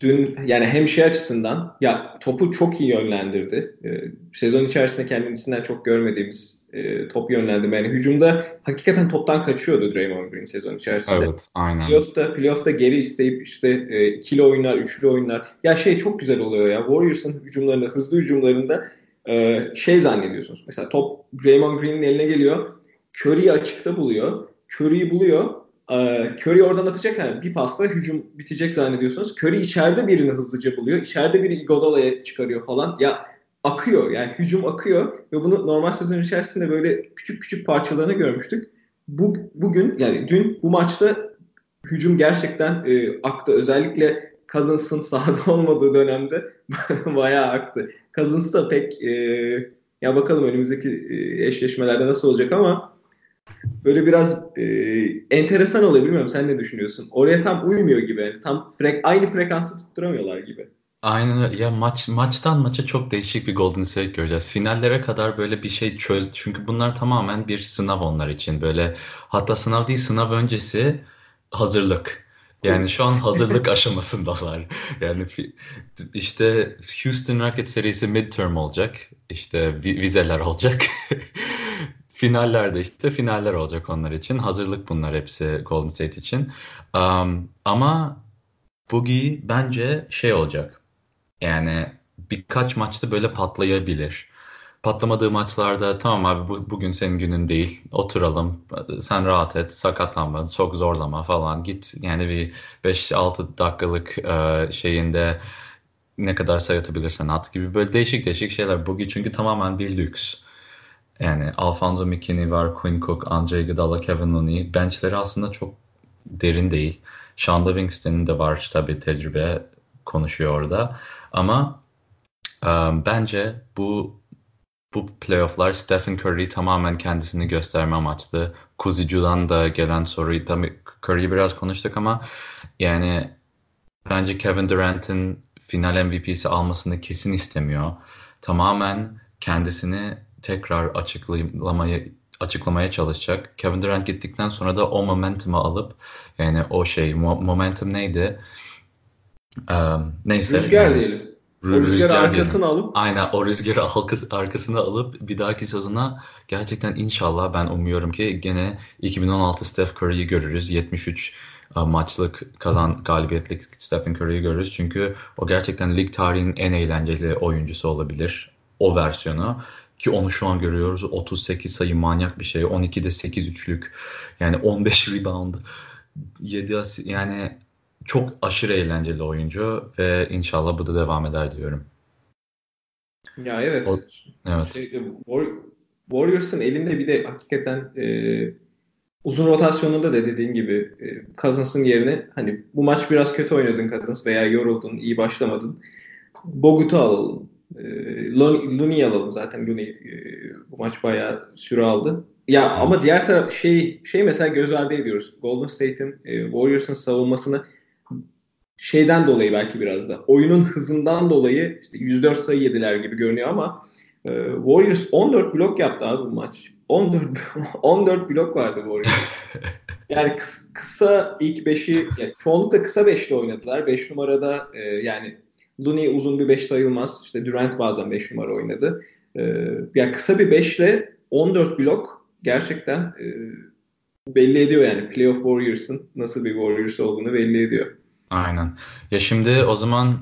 dün yani hem şey açısından ya topu çok iyi yönlendirdi. E, sezon içerisinde kendisinden çok görmediğimiz e, top yönlendirme. Yani hücumda hakikaten toptan kaçıyordu Draymond Green sezon içerisinde. Evet, aynen. Playoff'ta, playoff'ta geri isteyip işte e, ikili oyunlar, üçlü oyunlar. Ya şey çok güzel oluyor ya. Warriors'ın hücumlarında, hızlı hücumlarında e, şey zannediyorsunuz. Mesela top Draymond Green'in eline geliyor Curry'i açıkta buluyor. Curry'i buluyor. Ee, Curry oradan atacak yani bir pasla hücum bitecek zannediyorsunuz. Curry içeride birini hızlıca buluyor. İçeride biri Iguodala'ya çıkarıyor falan. Ya akıyor yani hücum akıyor ve bunu normal sezon içerisinde böyle küçük küçük parçalarını görmüştük. Bu, bugün yani dün bu maçta hücum gerçekten e, aktı. Özellikle Cousins'ın sahada olmadığı dönemde bayağı aktı. Cousins da pek e, ya bakalım önümüzdeki e, eşleşmelerde nasıl olacak ama böyle biraz e, enteresan oluyor bilmiyorum sen ne düşünüyorsun? Oraya tam uymuyor gibi. Tam frek, aynı frekansı tutturamıyorlar gibi. Aynen öyle. Ya maç maçtan maça çok değişik bir Golden State göreceğiz. Finallere kadar böyle bir şey çöz. Çünkü bunlar tamamen bir sınav onlar için. Böyle hatta sınav değil sınav öncesi hazırlık. Yani şu an hazırlık aşamasındalar. Yani işte Houston Rockets serisi midterm olacak. İşte vizeler olacak. Finallerde işte finaller olacak onlar için. Hazırlık bunlar hepsi Golden State için. Um, ama Boogie bence şey olacak. Yani birkaç maçta böyle patlayabilir. Patlamadığı maçlarda tamam abi bu, bugün senin günün değil. Oturalım. Sen rahat et. Sakatlanma. Çok zorlama falan. Git yani bir 5-6 dakikalık e, şeyinde ne kadar sayı atabilirsen at gibi böyle değişik değişik şeyler. Bugün çünkü tamamen bir lüks. Yani Alfonso McKinney var, Quinn Cook, Andre Iguodala, Kevin Looney. Benchleri aslında çok derin değil. Sean Livingston'ın de var tabii tecrübe konuşuyor orada. Ama um, bence bu bu playofflar Stephen Curry tamamen kendisini gösterme amaçlı. Kuzicu'dan da gelen soruyu tabii Curry'i biraz konuştuk ama yani bence Kevin Durant'in final MVP'si almasını kesin istemiyor. Tamamen kendisini tekrar açıklamaya açıklamaya çalışacak. Kevin Durant gittikten sonra da o momentumu alıp yani o şey momentum neydi? Um, neyse. Rüzgar yani, diyelim. Rüzgar, rüzgar arkasını diyelim. alıp aynen o rüzgarı arkasına alıp bir dahaki sezona gerçekten inşallah ben umuyorum ki gene 2016 Steph Curry'yi görürüz. 73 maçlık kazan galibiyetlik Stephen Curry'yi görürüz. Çünkü o gerçekten lig tarihinin en eğlenceli oyuncusu olabilir. O versiyonu. Ki onu şu an görüyoruz. 38 sayı manyak bir şey. 12'de 8 üçlük. Yani 15 rebound. 7 asist. Yani çok aşırı eğlenceli oyuncu ve inşallah bu da devam eder diyorum. Ya evet. O, evet. Şey, Warriors'ın elinde bir de hakikaten e, uzun rotasyonunda da dediğin gibi e, Cousins'ın yerine hani bu maç biraz kötü oynadın Cousins veya yoruldun, iyi başlamadın. Bogut'u alalım. E, Looney'i alalım zaten. Looney e, bu maç bayağı süre aldı. Ya ama diğer taraf şey şey mesela göz ardı ediyoruz. Golden State'in e, Warriors'ın savunmasını şeyden dolayı belki biraz da oyunun hızından dolayı işte 104 sayı yediler gibi görünüyor ama e, Warriors 14 blok yaptı abi bu maç. 14 14 blok vardı Warriors. Yani kısa, kısa ilk 5'i yani çoğunlukla kısa 5'te oynadılar. 5 numarada e, yani Looney uzun bir 5 sayılmaz. İşte Durant bazen 5 numara oynadı. E, yani kısa bir 5 ile 14 blok gerçekten e, belli ediyor yani playoff Warriors'ın nasıl bir Warriors olduğunu belli ediyor. Aynen. Ya şimdi o zaman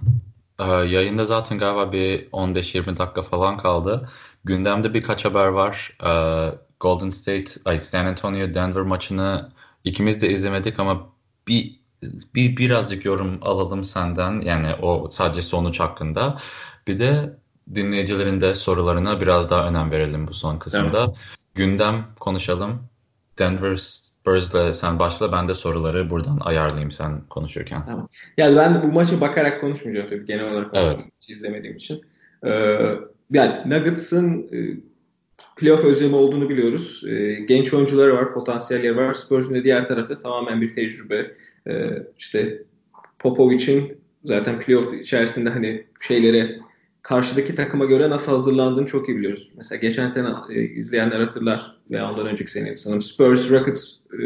e, yayında zaten galiba bir 15-20 dakika falan kaldı. Gündemde birkaç haber var. E, Golden State, ay San Antonio Denver maçını ikimiz de izlemedik ama bir bir birazcık yorum alalım senden. Yani o sadece sonuç hakkında. Bir de dinleyicilerin de sorularına biraz daha önem verelim bu son kısımda. Evet. Gündem konuşalım. Denver Spurs'la sen başla. Ben de soruları buradan ayarlayayım sen konuşurken. Tamam. Yani ben bu maça bakarak konuşmayacağım tabii genel olarak evet. izlemediğim için. Ee, yani Nuggets'ın e, playoff özlemi olduğunu biliyoruz. E, genç oyuncuları var, potansiyelleri var. Spurs'un de diğer tarafta tamamen bir tecrübe. E, işte Popovic'in zaten playoff içerisinde hani şeylere karşıdaki takıma göre nasıl hazırlandığını çok iyi biliyoruz. Mesela geçen sene e, izleyenler hatırlar veya ondan önceki sene sanırım Spurs Rockets e,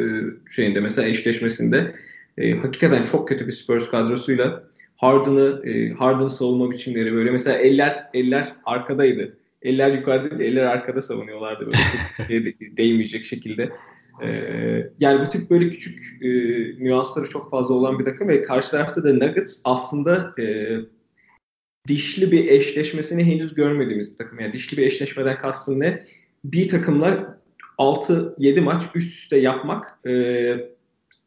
şeyinde mesela eşleşmesinde e, hakikaten çok kötü bir Spurs kadrosuyla Harden'ı e, Harden savunma biçimleri böyle mesela eller eller arkadaydı. Eller yukarıda eller arkada savunuyorlardı böyle değmeyecek şekilde. Ee, yani bu tip böyle küçük e, nüansları çok fazla olan bir takım ve karşı tarafta da Nuggets aslında e, dişli bir eşleşmesini henüz görmediğimiz bir takım. Yani dişli bir eşleşmeden kastım ne? Bir takımla 6-7 maç üst üste yapmak e,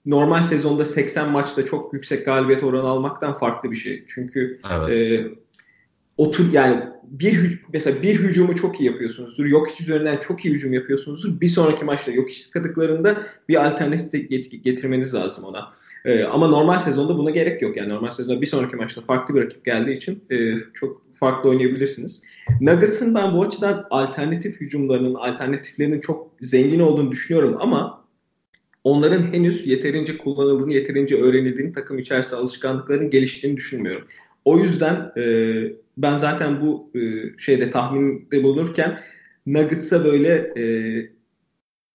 normal sezonda 80 maçta çok yüksek galibiyet oranı almaktan farklı bir şey. Çünkü evet. e, otur yani bir mesela bir hücumu çok iyi yapıyorsunuzdur. Yok hiç üzerinden çok iyi hücum yapıyorsunuzdur. Bir sonraki maçta yok hiç tıkadıklarında bir alternatif getirmeniz lazım ona. Ee, ama normal sezonda buna gerek yok. Yani normal sezonda bir sonraki maçta farklı bir rakip geldiği için e, çok farklı oynayabilirsiniz. Nuggets'ın ben bu açıdan alternatif hücumlarının, alternatiflerinin çok zengin olduğunu düşünüyorum ama onların henüz yeterince kullanıldığını, yeterince öğrenildiğini takım içerisinde alışkanlıkların geliştiğini düşünmüyorum. O yüzden e, ben zaten bu e, şeyde tahminde bulunurken Nuggets'a böyle e,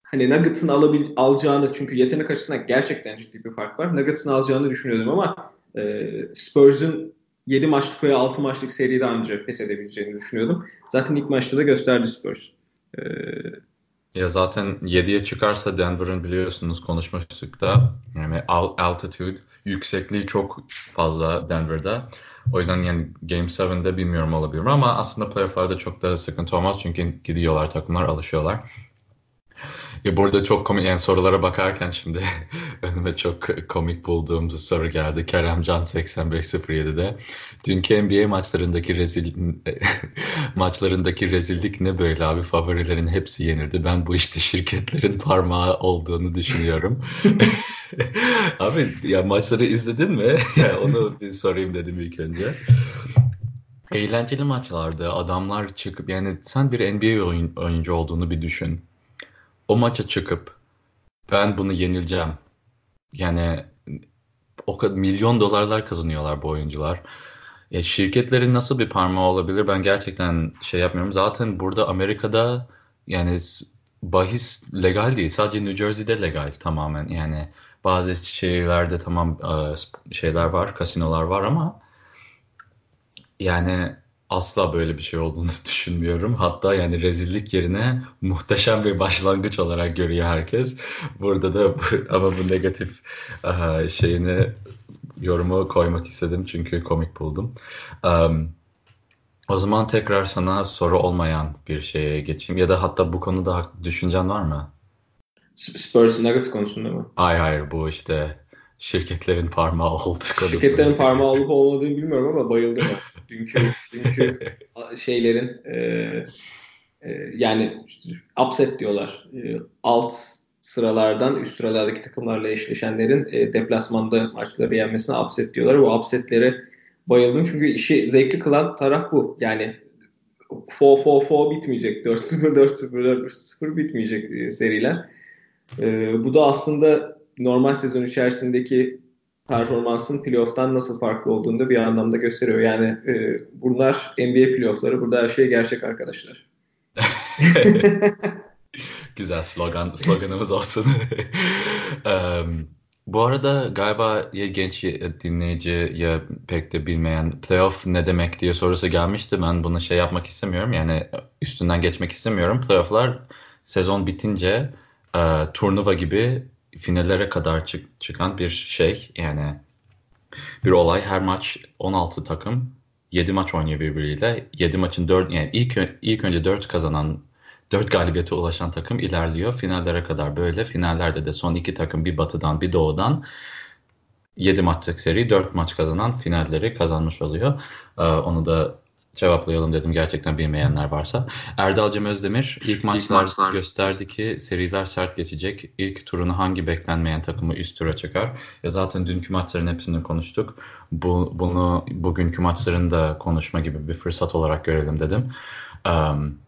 hani Nuggets'ın alabil, alacağını çünkü yetenek açısından gerçekten ciddi bir fark var. Nuggets'ın alacağını düşünüyordum ama e, Spurs'un 7 maçlık veya 6 maçlık seride ancak pes edebileceğini düşünüyordum. Zaten ilk maçta da gösterdi Spurs. E, ya zaten 7'ye çıkarsa Denver'ın biliyorsunuz konuşmuştuk da yani altitude yüksekliği çok fazla Denver'da. O yüzden yani Game 7'de bilmiyorum olabilir ama aslında playoff'larda çok da sıkıntı olmaz çünkü gidiyorlar takımlar alışıyorlar. Ya burada çok komik yani sorulara bakarken şimdi önüme çok komik bulduğum soru geldi. Keremcan 8507'de. Dünkü NBA maçlarındaki rezil maçlarındaki rezillik ne böyle abi? Favorilerin hepsi yenirdi. Ben bu işte şirketlerin parmağı olduğunu düşünüyorum. abi ya maçları izledin mi? ya onu bir sorayım dedim ilk önce. Eğlenceli maçlardı. Adamlar çıkıp yani sen bir NBA oyun, oyuncu olduğunu bir düşün o maça çıkıp ben bunu yenileceğim. Yani o kadar milyon dolarlar kazanıyorlar bu oyuncular. E, şirketlerin nasıl bir parmağı olabilir ben gerçekten şey yapmıyorum. Zaten burada Amerika'da yani bahis legal değil. Sadece New Jersey'de legal tamamen. Yani bazı şehirlerde tamam e, şeyler var, kasinolar var ama yani asla böyle bir şey olduğunu düşünmüyorum. Hatta yani rezillik yerine muhteşem bir başlangıç olarak görüyor herkes. Burada da ama bu negatif aha, şeyini yorumu koymak istedim çünkü komik buldum. Um, o zaman tekrar sana soru olmayan bir şeye geçeyim ya da hatta bu konuda düşüncen var mı? Spurs Nuggets konusunda mı? Hayır hayır bu işte şirketlerin parmağı oldu. Şirketlerin parmağı olup olmadığını bilmiyorum ama bayıldım. dünkü dünkü şeylerin e, e, yani upset diyorlar. E, alt sıralardan üst sıralardaki takımlarla eşleşenlerin e, deplasmanda maçları yenmesine upset diyorlar. Bu upsetlere bayıldım çünkü işi zevkli kılan taraf bu. Yani 4-4-4 bitmeyecek. 4-0, 4-0, 4-0 bitmeyecek seriler. E, bu da aslında normal sezon içerisindeki performansın playoff'tan nasıl farklı olduğunu da bir anlamda gösteriyor. Yani e, bunlar NBA playoff'ları. Burada her şey gerçek arkadaşlar. Güzel slogan, sloganımız olsun. um, bu arada galiba ya genç dinleyici ya pek de bilmeyen playoff ne demek diye sorusu gelmişti. Ben bunu şey yapmak istemiyorum. Yani üstünden geçmek istemiyorum. Playoff'lar sezon bitince e, turnuva gibi finallere kadar çık, çıkan bir şey yani bir olay. Her maç 16 takım 7 maç oynuyor birbiriyle. 7 maçın 4 yani ilk ilk önce 4 kazanan 4 galibiyete ulaşan takım ilerliyor. Finallere kadar böyle. Finallerde de son iki takım bir batıdan bir doğudan 7 maçlık seri 4 maç kazanan finalleri kazanmış oluyor. Ee, onu da cevaplayalım dedim gerçekten bilmeyenler varsa. Erdal Cem Özdemir ilk maçlar, ilk maçlar gösterdi ki seriler sert geçecek. İlk turunu hangi beklenmeyen takımı üst tura çıkar? Ya zaten dünkü maçların hepsini konuştuk. Bu, bunu bugünkü maçların da konuşma gibi bir fırsat olarak görelim dedim. Um,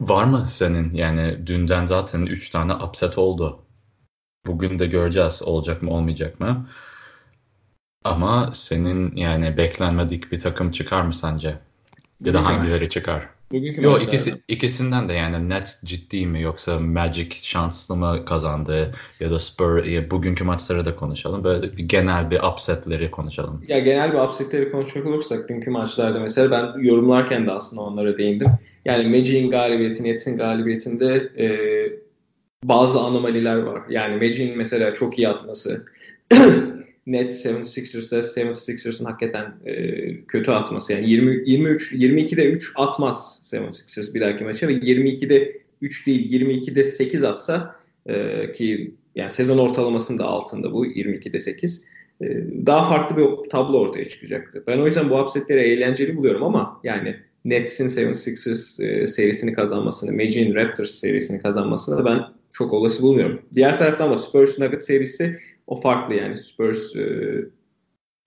var mı senin yani dünden zaten 3 tane upset oldu. Bugün de göreceğiz olacak mı olmayacak mı? Ama senin yani beklenmedik bir takım çıkar mı sence? Ya da hangileri çıkar? Bugünkü Yok ikisi, ikisinden de yani net ciddi mi yoksa Magic şanslı mı kazandı ya da Spur ya bugünkü maçları da konuşalım. Böyle bir genel bir upsetleri konuşalım. Ya genel bir upsetleri konuşacak olursak dünkü maçlarda mesela ben yorumlarken de aslında onlara değindim. Yani Magic'in galibiyeti, Nets'in galibiyetinde e, bazı anomaliler var. Yani Magic'in mesela çok iyi atması net 76ers'da 76ers'ın hakikaten e, kötü atması. Yani 20 23 22'de 3 atmaz 76ers bir dahaki maça ve 22'de 3 değil 22'de 8 atsa e, ki yani sezon ortalamasında altında bu 22'de 8 e, daha farklı bir tablo ortaya çıkacaktı. Ben o yüzden bu upsetleri eğlenceli buluyorum ama yani Nets'in 76ers e, serisini kazanmasını, Magic'in Raptors serisini kazanmasını da ben çok olası bulmuyorum. Diğer taraftan da Spurs Nuggets serisi o farklı yani Spurs e,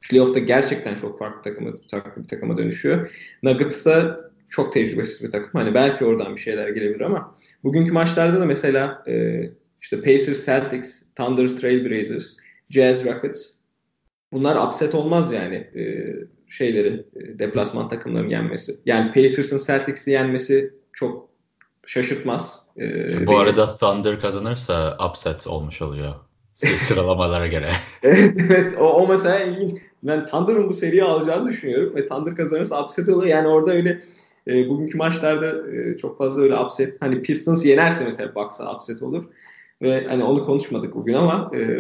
playoff'ta gerçekten çok farklı takımı, farklı bir takıma dönüşüyor. Nuggets da çok tecrübesiz bir takım. Hani belki oradan bir şeyler gelebilir ama bugünkü maçlarda da mesela e, işte Pacers, Celtics, Thunder, Trailblazers, Jazz, Rockets bunlar upset olmaz yani. E, şeyleri, e, deplasman takımlarının yenmesi. Yani Pacers'ın Celtics'i yenmesi çok şaşırtmaz. Ee, Bu arada Thunder kazanırsa upset olmuş oluyor. Sıralamalara göre. evet evet o, o mesela ilginç. Ben Thunder'ın bu seriyi alacağını düşünüyorum ve Thunder kazanırsa upset oluyor. Yani orada öyle e, bugünkü maçlarda e, çok fazla öyle upset. Hani Pistons yenerse mesela Bucks'a upset olur. Ve hani onu konuşmadık bugün ama e,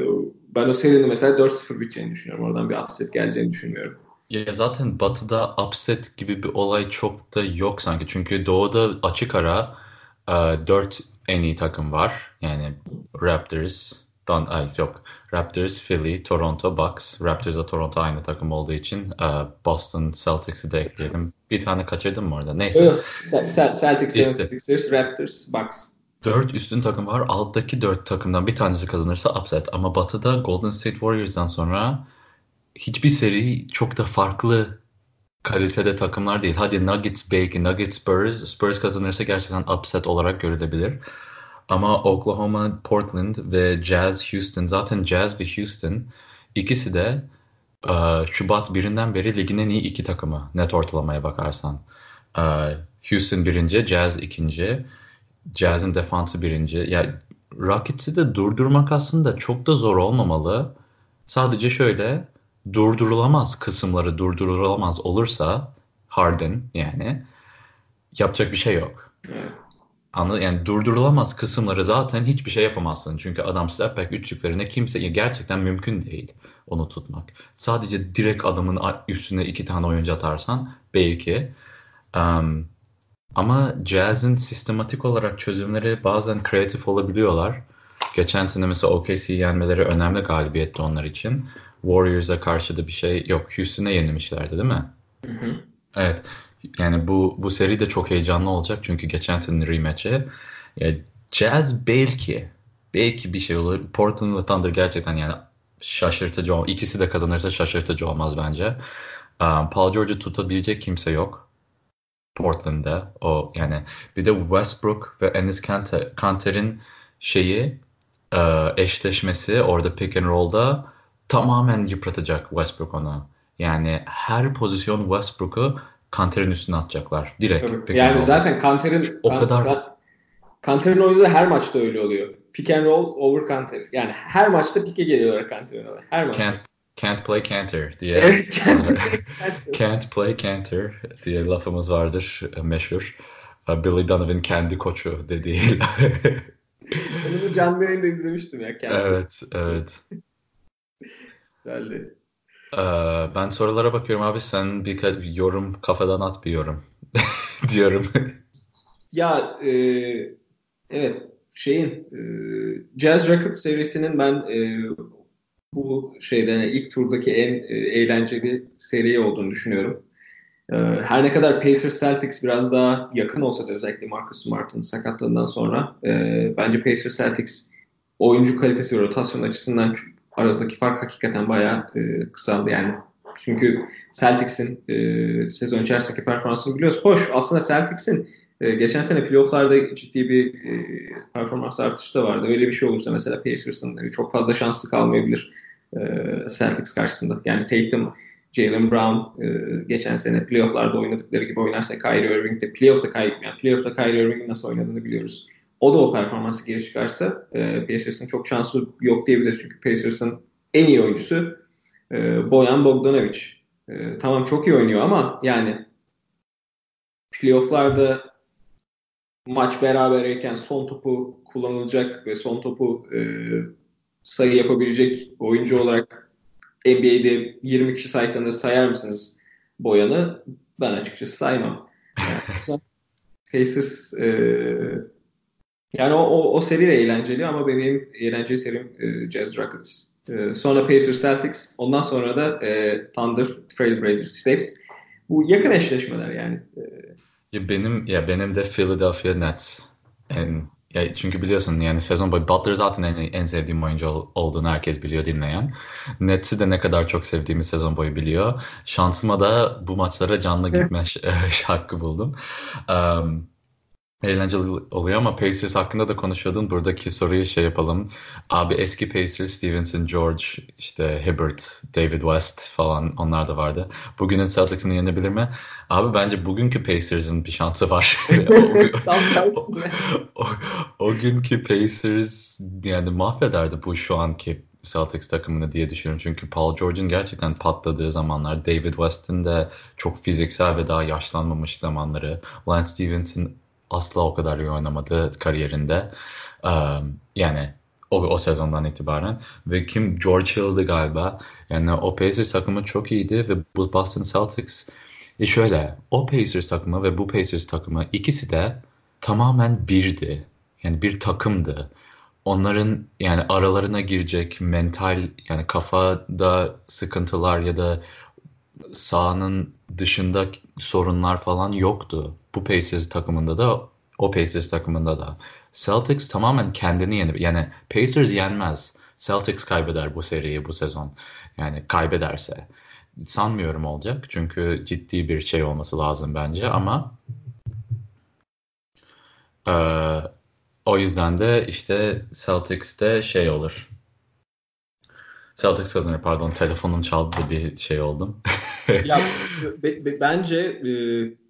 ben o serinin mesela 4-0 biteceğini düşünüyorum. Oradan bir upset geleceğini düşünmüyorum. Ya zaten Batı'da upset gibi bir olay çok da yok sanki. Çünkü Doğu'da açık ara e, 4 en iyi takım var. Yani Raptors, Don, ay yok. Raptors, Philly, Toronto, Bucks. Raptors'la Toronto aynı takım olduğu için e, Boston Celtics'i de ekleyelim. Bir tane kaçırdım mı orada? Neyse. Yok, Celtics, işte. Raptors, Bucks. Dört üstün takım var. Alttaki dört takımdan bir tanesi kazanırsa upset. Ama batıda Golden State Warriors'dan sonra hiçbir seri çok da farklı kalitede takımlar değil. Hadi Nuggets belki Nuggets Spurs. Spurs kazanırsa gerçekten upset olarak görülebilir. Ama Oklahoma, Portland ve Jazz Houston zaten Jazz ve Houston ikisi de uh, Şubat birinden beri ligin en iyi iki takımı net ortalamaya bakarsan. Uh, Houston birinci, Jazz ikinci. Jazz'in defansı birinci. Ya yani Rockets'i de durdurmak aslında çok da zor olmamalı. Sadece şöyle durdurulamaz kısımları durdurulamaz olursa Harden yani yapacak bir şey yok. Evet. Anladın? Yani durdurulamaz kısımları zaten hiçbir şey yapamazsın. Çünkü adam step back üçlüklerine kimse gerçekten mümkün değil onu tutmak. Sadece direkt adamın üstüne iki tane oyuncu atarsan belki. Um, ama Jazz'in sistematik olarak çözümleri bazen kreatif olabiliyorlar. Geçen sene mesela OKC'yi yenmeleri önemli galibiyetti onlar için. Warriors'a karşı da bir şey yok. Houston'a yenilmişlerdi değil mi? Hı hı. Evet. Yani bu bu seri de çok heyecanlı olacak çünkü geçen senenin rematch'i. Yani Jazz belki belki bir şey olur. Portland ve Thunder gerçekten yani şaşırtıcı olmaz. İkisi de kazanırsa şaşırtıcı olmaz bence. Um, Paul George'u tutabilecek kimse yok. Portland'da. O yani bir de Westbrook ve Enes Kanter'in şeyi e, eşleşmesi orada pick and roll'da tamamen yıpratacak Westbrook onu. Yani her pozisyon Westbrook'u Kanter'in üstüne atacaklar. Direkt. Tabii. Yani zaten Kanter'in o kan, kadar Kanter'in oynadığı her maçta öyle oluyor. Pick and roll over Kanter. Yani her maçta pike geliyorlar Kanter'in Her maçta. Can't, can't play Kanter diye. Evet, can't, play can't play Kanter diye lafımız vardır e, meşhur. E, Billy Donovan kendi koçu dediği. Onu da canlı yayında izlemiştim ya. Kendi. Evet, evet. Güzeldi. Ee, ben sorulara bakıyorum abi sen bir yorum kafadan at bir yorum diyorum. ya e, evet şeyin e, Jazz Rocket serisinin ben e, bu şeyden ilk turdaki en e, eğlenceli seri olduğunu düşünüyorum. E, her ne kadar Pacers Celtics biraz daha yakın olsa da özellikle Marcus Smart'ın sakatlığından sonra e, bence Pacers Celtics oyuncu kalitesi ve rotasyon açısından arasındaki fark hakikaten bayağı e, kısaldı yani. Çünkü Celtics'in e, sezon içerisindeki performansını biliyoruz. Hoş aslında Celtics'in e, geçen sene playofflarda ciddi bir e, performans artışı da vardı. Öyle bir şey olursa mesela Pacers'ın çok fazla şanslı kalmayabilir e, Celtics karşısında. Yani Tatum, Jalen Brown e, geçen sene playofflarda oynadıkları gibi oynarsa Kyrie Irving de playoff'ta Kyrie, yani playoff'ta Kyrie Irving'in nasıl oynadığını biliyoruz o da o performansı geri çıkarsa e, Pacers'ın çok şanslı yok diyebilir. Çünkü Pacers'ın en iyi oyuncusu e, Boyan Bogdanovic. E, tamam çok iyi oynuyor ama yani playofflarda maç berabereyken son topu kullanılacak ve son topu e, sayı yapabilecek oyuncu olarak NBA'de 20 kişi saysanız sayar mısınız Boyan'ı? Ben açıkçası saymam. Yani, Pacers e, yani o, o, o seri de eğlenceli ama benim eğlenceli serim e, Jazz Rockets. E, sonra Pacers Celtics. Ondan sonra da e, Thunder Trailblazers. İşte hepsi, bu yakın eşleşmeler yani. E, ya benim ya benim de Philadelphia Nets. En, ya çünkü biliyorsun yani sezon boyu Butler zaten en, en sevdiğim oyuncu olduğunu herkes biliyor dinleyen. Nets'i de ne kadar çok sevdiğimi sezon boyu biliyor. Şansıma da bu maçlara canlı gitme hakkı buldum. Um, eğlenceli oluyor ama Pacers hakkında da konuşuyordun. Buradaki soruyu şey yapalım. Abi eski Pacers, Stevenson, George, işte Hibbert, David West falan onlar da vardı. Bugünün Celtics'ini yenebilir mi? Abi bence bugünkü Pacers'ın bir şansı var. Tam o, o, o günkü Pacers yani mahvederdi bu şu anki Celtics takımını diye düşünüyorum. Çünkü Paul George'un gerçekten patladığı zamanlar, David West'in de çok fiziksel ve daha yaşlanmamış zamanları, Lance Stevenson asla o kadar iyi oynamadı kariyerinde. Yani o, o sezondan itibaren ve kim George Hill'di galiba. Yani o Pacers takımı çok iyiydi ve bu Boston Celtics e şöyle o Pacers takımı ve bu Pacers takımı ikisi de tamamen birdi. Yani bir takımdı. Onların yani aralarına girecek mental yani kafada sıkıntılar ya da sahanın dışında sorunlar falan yoktu. Bu Pacers takımında da o Pacers takımında da. Celtics tamamen kendini yenip yani Pacers yenmez. Celtics kaybeder bu seriyi bu sezon. Yani kaybederse. Sanmıyorum olacak. Çünkü ciddi bir şey olması lazım bence ama e, o yüzden de işte Celtics'te şey olur. Celtics kazanır pardon telefonum çaldı bir şey oldum. ya be, be, bence e,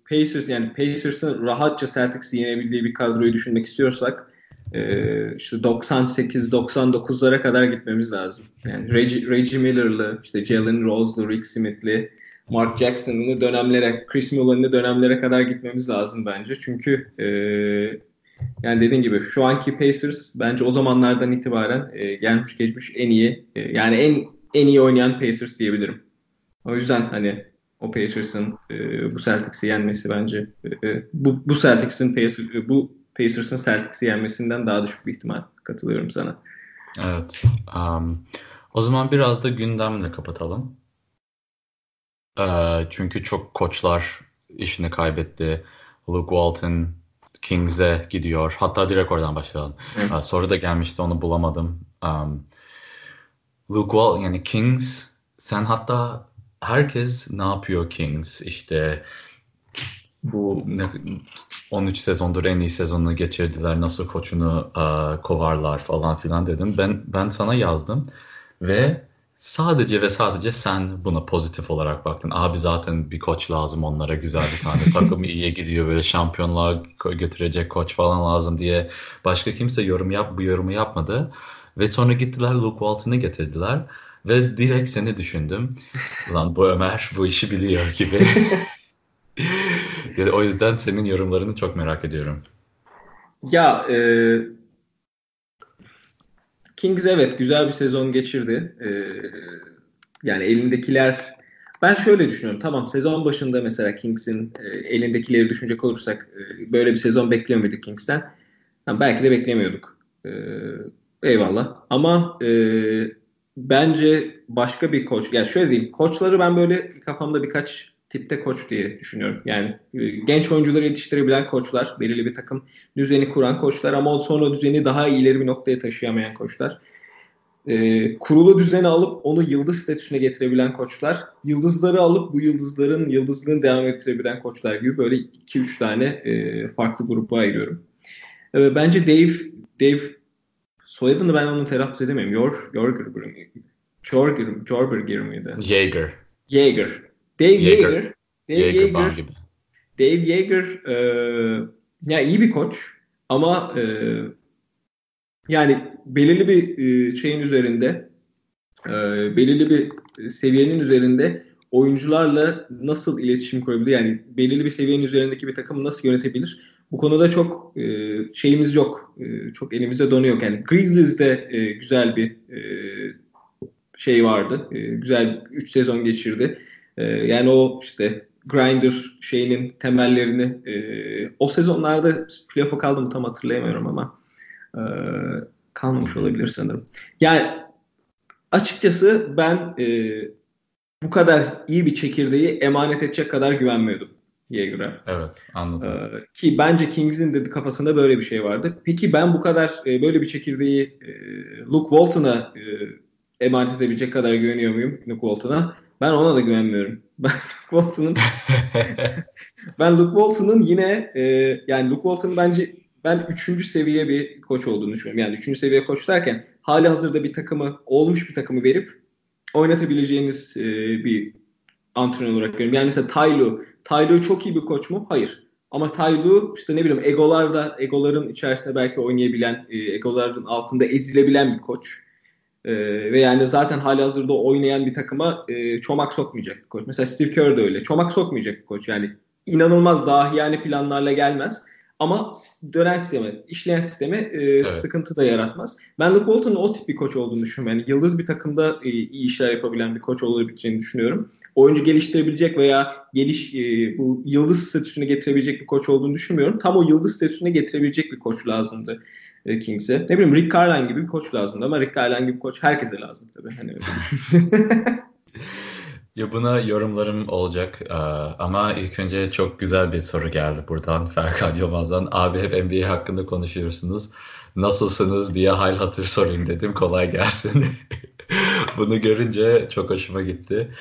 Pacers yani Pacers'ın rahatça Celtics'i yenebildiği bir kadroyu düşünmek istiyorsak e, işte 98-99'lara kadar gitmemiz lazım. Yani Reggie, Reggie Miller'lı, işte Jalen Rose'lu, Rick Smith'li, Mark Jackson'lı dönemlere, Chris Mullen'lı dönemlere kadar gitmemiz lazım bence. Çünkü e, yani dediğin gibi şu anki Pacers bence o zamanlardan itibaren e, gelmiş geçmiş en iyi e, yani en en iyi oynayan Pacers diyebilirim. O yüzden hani o Pacers'ın e, bu Celtics'i yenmesi bence e, bu bu Celtics'in Pacers, e, bu Pacers'ın Celtics'i yenmesinden daha düşük bir ihtimal. Katılıyorum sana. Evet. Um, o zaman biraz da gündemle kapatalım. Ee, çünkü çok koçlar işini kaybetti. Luke Walton Kings'e gidiyor. Hatta direkt oradan başlayalım. Ee, soru da gelmişti onu bulamadım. Um, Luke Walton yani Kings sen hatta herkes ne yapıyor Kings işte bu 13 sezondur en iyi sezonunu geçirdiler nasıl koçunu uh, kovarlar falan filan dedim. Ben ben sana yazdım ve sadece ve sadece sen buna pozitif olarak baktın. Abi zaten bir koç lazım onlara güzel bir tane takım iyiye gidiyor böyle şampiyonluğa götürecek koç falan lazım diye başka kimse yorum yap bu yorumu yapmadı. Ve sonra gittiler Luke Walton'ı getirdiler. Ve direkt seni düşündüm. Lan bu Ömer bu işi biliyor gibi. o yüzden senin yorumlarını çok merak ediyorum. Ya e, Kings evet güzel bir sezon geçirdi. E, yani elindekiler ben şöyle düşünüyorum. Tamam sezon başında mesela Kings'in e, elindekileri düşünecek olursak e, böyle bir sezon beklemiyorduk Kings'ten. Yani belki de beklemiyorduk. E, eyvallah. Ama e, bence başka bir koç. Yani şöyle diyeyim. Koçları ben böyle kafamda birkaç tipte koç diye düşünüyorum. Yani e, genç oyuncuları yetiştirebilen koçlar, belirli bir takım düzeni kuran koçlar ama sonra düzeni daha ileri bir noktaya taşıyamayan koçlar. Ee, kurulu düzeni alıp onu yıldız statüsüne getirebilen koçlar, yıldızları alıp bu yıldızların yıldızlığını devam ettirebilen koçlar gibi böyle 2-3 tane e, farklı grupa ayırıyorum. E, bence Dave, Dave soyadını ben onu telaffuz edemem. Yor, Yorger miydi? Jorger, Jorberger miydi? Jaeger. Jaeger. Dave Yeager. Yeager. Dave Yeager. Yeager Dave Yeager e, ya iyi bir koç ama e, yani belirli bir e, şeyin üzerinde e, belirli bir seviyenin üzerinde oyuncularla nasıl iletişim kurabilir? Yani belirli bir seviyenin üzerindeki bir takımı nasıl yönetebilir? Bu konuda çok e, şeyimiz yok. E, çok elimizde donu yok. Yani Grizzlies'de e, güzel bir e, şey vardı. E, güzel 3 sezon geçirdi. E, yani o işte Grinder şeyinin temellerini e, o sezonlarda playoff'a kaldı mı tam hatırlayamıyorum ama e, kalmamış olabilir sanırım. Yani açıkçası ben e, bu kadar iyi bir çekirdeği emanet edecek kadar güvenmiyordum Yeager'a. Evet anladım. Ee, ki bence Kings'in de kafasında böyle bir şey vardı. Peki ben bu kadar e, böyle bir çekirdeği e, Luke Walton'a e, emanet edebilecek kadar güveniyor muyum Luke Walton'a? Ben ona da güvenmiyorum. Ben Luke Walton'ın ben Luke Walton'ın yine e, yani Luke Walton'ın bence ben üçüncü seviye bir koç olduğunu düşünüyorum. Yani üçüncü seviye koç derken hali hazırda bir takımı olmuş bir takımı verip oynatabileceğiniz e, bir antrenör olarak görüyorum. Yani mesela Taylu. Taylu çok iyi bir koç mu? Hayır. Ama Taylu işte ne bileyim egolarda, egoların içerisinde belki oynayabilen, e, egoların altında ezilebilen bir koç. E, ve yani zaten hali hazırda oynayan bir takıma e, çomak sokmayacak bir koç. Mesela Steve Kerr de öyle. Çomak sokmayacak bir koç. Yani inanılmaz dahiyane planlarla gelmez. Ama dönen sisteme, işleyen sisteme e, evet. sıkıntı da yaratmaz. Ben Luke Walton'un o tip bir koç olduğunu düşünüyorum. Yani yıldız bir takımda e, iyi işler yapabilen bir koç olabileceğini düşünüyorum. Oyuncu geliştirebilecek veya geliş e, bu yıldız statüsüne getirebilecek bir koç olduğunu düşünmüyorum. Tam o yıldız statüsüne getirebilecek bir koç lazımdı e, Kings'e. Ne bileyim Rick Carlisle gibi bir koç lazımdı ama Rick Carlisle gibi bir koç herkese lazım tabii. Hani Ya buna yorumlarım olacak ee, ama ilk önce çok güzel bir soru geldi buradan Ferkan Yılmaz'dan. Abi hep NBA hakkında konuşuyorsunuz. Nasılsınız diye hal hatır sorayım dedim. Kolay gelsin. Bunu görünce çok hoşuma gitti.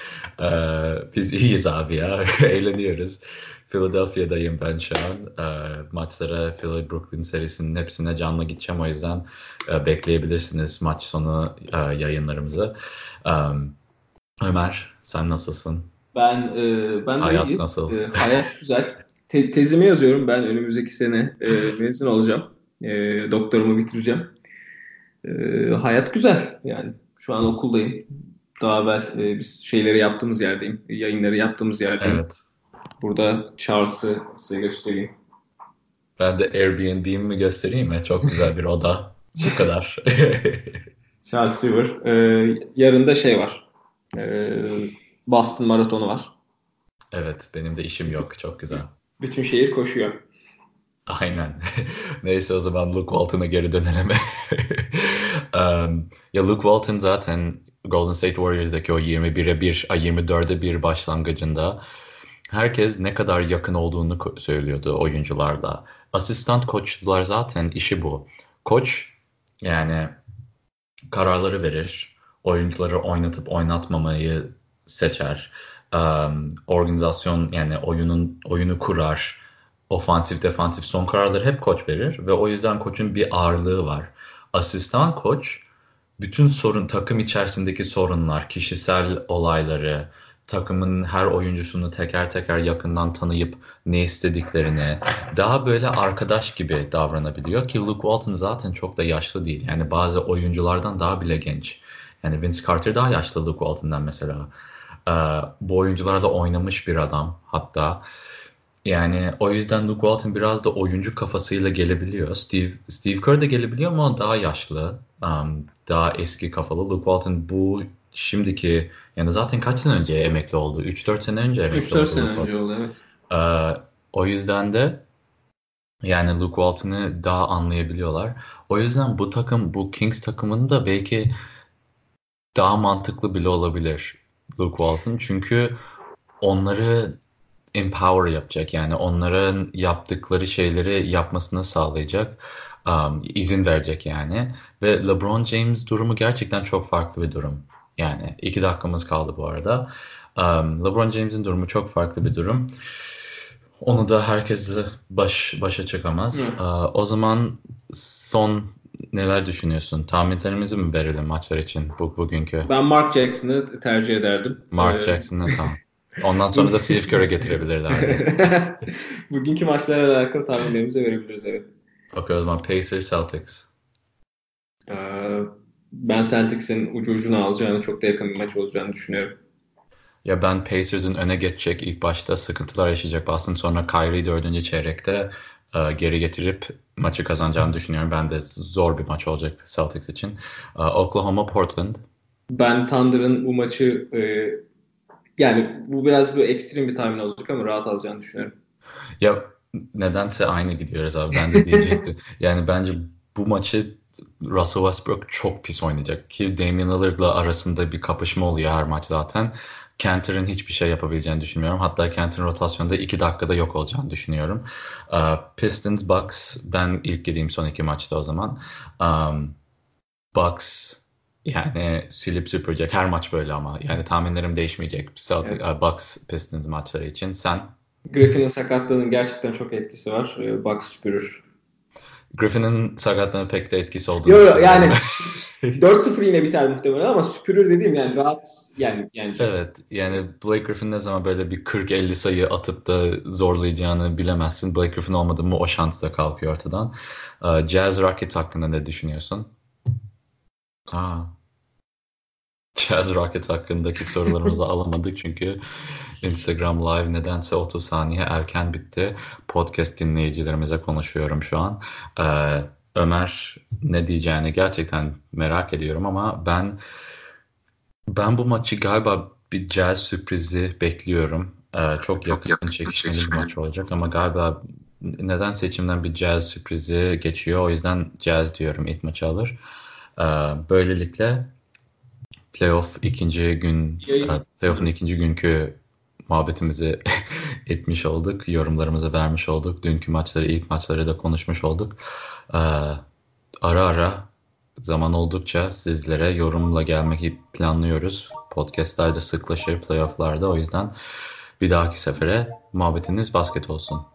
Ee, biz iyiyiz abi ya. Eğleniyoruz. Philadelphia'dayım ben şu an. E, maçlara Philly Brooklyn serisinin hepsine canlı gideceğim. O yüzden e, bekleyebilirsiniz maç sonu e, yayınlarımızı. E, Ömer sen nasılsın? Ben e, ben de hayat iyiyim. nasıl? E, hayat güzel. Te- tezimi yazıyorum. Ben önümüzdeki sene e, mezun olacağım. E, doktorumu bitireceğim. E, hayat güzel. Yani şu an okuldayım. Daha evvel e, biz şeyleri yaptığımız yerdeyim. Yayınları yaptığımız yerdeyim. Evet. Burada Charles'ı size göstereyim. Ben de Airbnb'mi göstereyim mi? Çok güzel bir oda. Bu kadar. Charles River. Ee, yarın da şey var. Ee, Boston Maratonu var. Evet benim de işim yok. Çok güzel. Bütün şehir koşuyor. Aynen. Neyse o zaman Luke Walton'a geri dönelim. um, ya Luke Walton zaten Golden State Warriors'daki o 21'e 1, 24'e 1 başlangıcında herkes ne kadar yakın olduğunu söylüyordu oyuncularla. Asistan koçlar zaten işi bu. Koç yani kararları verir oyuncuları oynatıp oynatmamayı seçer. Um, organizasyon yani oyunun oyunu kurar. Ofansif, defansif son kararları hep koç verir ve o yüzden koçun bir ağırlığı var. Asistan koç bütün sorun takım içerisindeki sorunlar, kişisel olayları, takımın her oyuncusunu teker teker yakından tanıyıp ne istediklerini daha böyle arkadaş gibi davranabiliyor ki Luke Walton zaten çok da yaşlı değil. Yani bazı oyunculardan daha bile genç. Yani Vince Carter daha yaşlı Luke Walton'dan mesela. Ee, bu oyuncularla oynamış bir adam hatta. Yani o yüzden Luke Walton biraz da oyuncu kafasıyla gelebiliyor. Steve Steve Kerr de gelebiliyor ama daha yaşlı, um, daha eski kafalı. Luke Walton bu şimdiki yani zaten kaç sene önce emekli oldu? 3-4 sene önce emekli 3-4 oldu. 3-4 sene önce oldu evet. Ee, o yüzden de yani Luke Walton'ı daha anlayabiliyorlar. O yüzden bu takım, bu Kings takımının da belki daha mantıklı bile olabilir Luke Walton. Çünkü onları empower yapacak. Yani onların yaptıkları şeyleri yapmasını sağlayacak. Um, izin verecek yani. Ve LeBron James durumu gerçekten çok farklı bir durum. Yani iki dakikamız kaldı bu arada. Um, LeBron James'in durumu çok farklı bir durum. Onu da herkese baş başa çıkamaz. Uh, o zaman son neler düşünüyorsun? Tahminlerimizi mi verelim maçlar için bu bugünkü? Ben Mark Jackson'ı tercih ederdim. Mark ee... Jackson'ı tamam. Ondan sonra da Steve Kerr'e getirebilirler. Bugünkü maçlarla alakalı tahminlerimizi verebiliriz evet. Okey o zaman Pacers Celtics. Ee, ben Celtics'in ucu ucuna alacağını çok da yakın bir maç olacağını düşünüyorum. Ya ben Pacers'ın öne geçecek ilk başta sıkıntılar yaşayacak Boston sonra Kyrie dördüncü çeyrekte e, geri getirip maçı kazanacağını düşünüyorum. Ben de zor bir maç olacak Celtics için. E, Oklahoma Portland. Ben Thunder'ın bu maçı e, yani bu biraz bir ekstrem bir tahmin olacak ama rahat alacağını düşünüyorum. Ya nedense aynı gidiyoruz abi. Ben de diyecektim. yani bence bu maçı Russell Westbrook çok pis oynayacak. Ki Damian Lillard'la arasında bir kapışma oluyor her maç zaten. Cantor'ın hiçbir şey yapabileceğini düşünmüyorum. Hatta Cantor'ın rotasyonda 2 dakikada yok olacağını düşünüyorum. Uh, Pistons, Bucks ben ilk gideyim son iki maçta o zaman. Um, Bucks Yani silip süpürecek. Her maç böyle ama. Yani tahminlerim değişmeyecek. Celtic, evet. Bucks Pistons maçları için. Sen? Griffin'in sakatlığının gerçekten çok etkisi var. Ee, Bucks süpürür. Griffin'in sakatlığının pek de etkisi olduğunu Yok yok yani 4-0 yine biter muhtemelen ama süpürür dediğim yani rahat yani. yani evet yani Blake Griffin ne zaman böyle bir 40-50 sayı atıp da zorlayacağını bilemezsin. Blake Griffin olmadı mı o şans da kalkıyor ortadan. Ee, Jazz Rockets hakkında ne düşünüyorsun? Aa. Jazz Rockets hakkındaki sorularımızı alamadık çünkü Instagram Live nedense 30 saniye erken bitti. Podcast dinleyicilerimize konuşuyorum şu an. Ee, Ömer ne diyeceğini gerçekten merak ediyorum ama ben ben bu maçı galiba bir Jazz sürprizi bekliyorum. Ee, çok, çok yakın, çekişmeli bir maç olacak ama galiba neden seçimden bir Jazz sürprizi geçiyor. O yüzden Jazz diyorum ilk maçı alır. Ee, böylelikle playoff ikinci gün e, playoff'un ikinci günkü muhabbetimizi etmiş olduk. Yorumlarımızı vermiş olduk. Dünkü maçları, ilk maçları da konuşmuş olduk. Ee, ara ara zaman oldukça sizlere yorumla gelmek planlıyoruz. Podcast'lerde sıklaşır playoff'larda. O yüzden bir dahaki sefere muhabbetiniz basket olsun.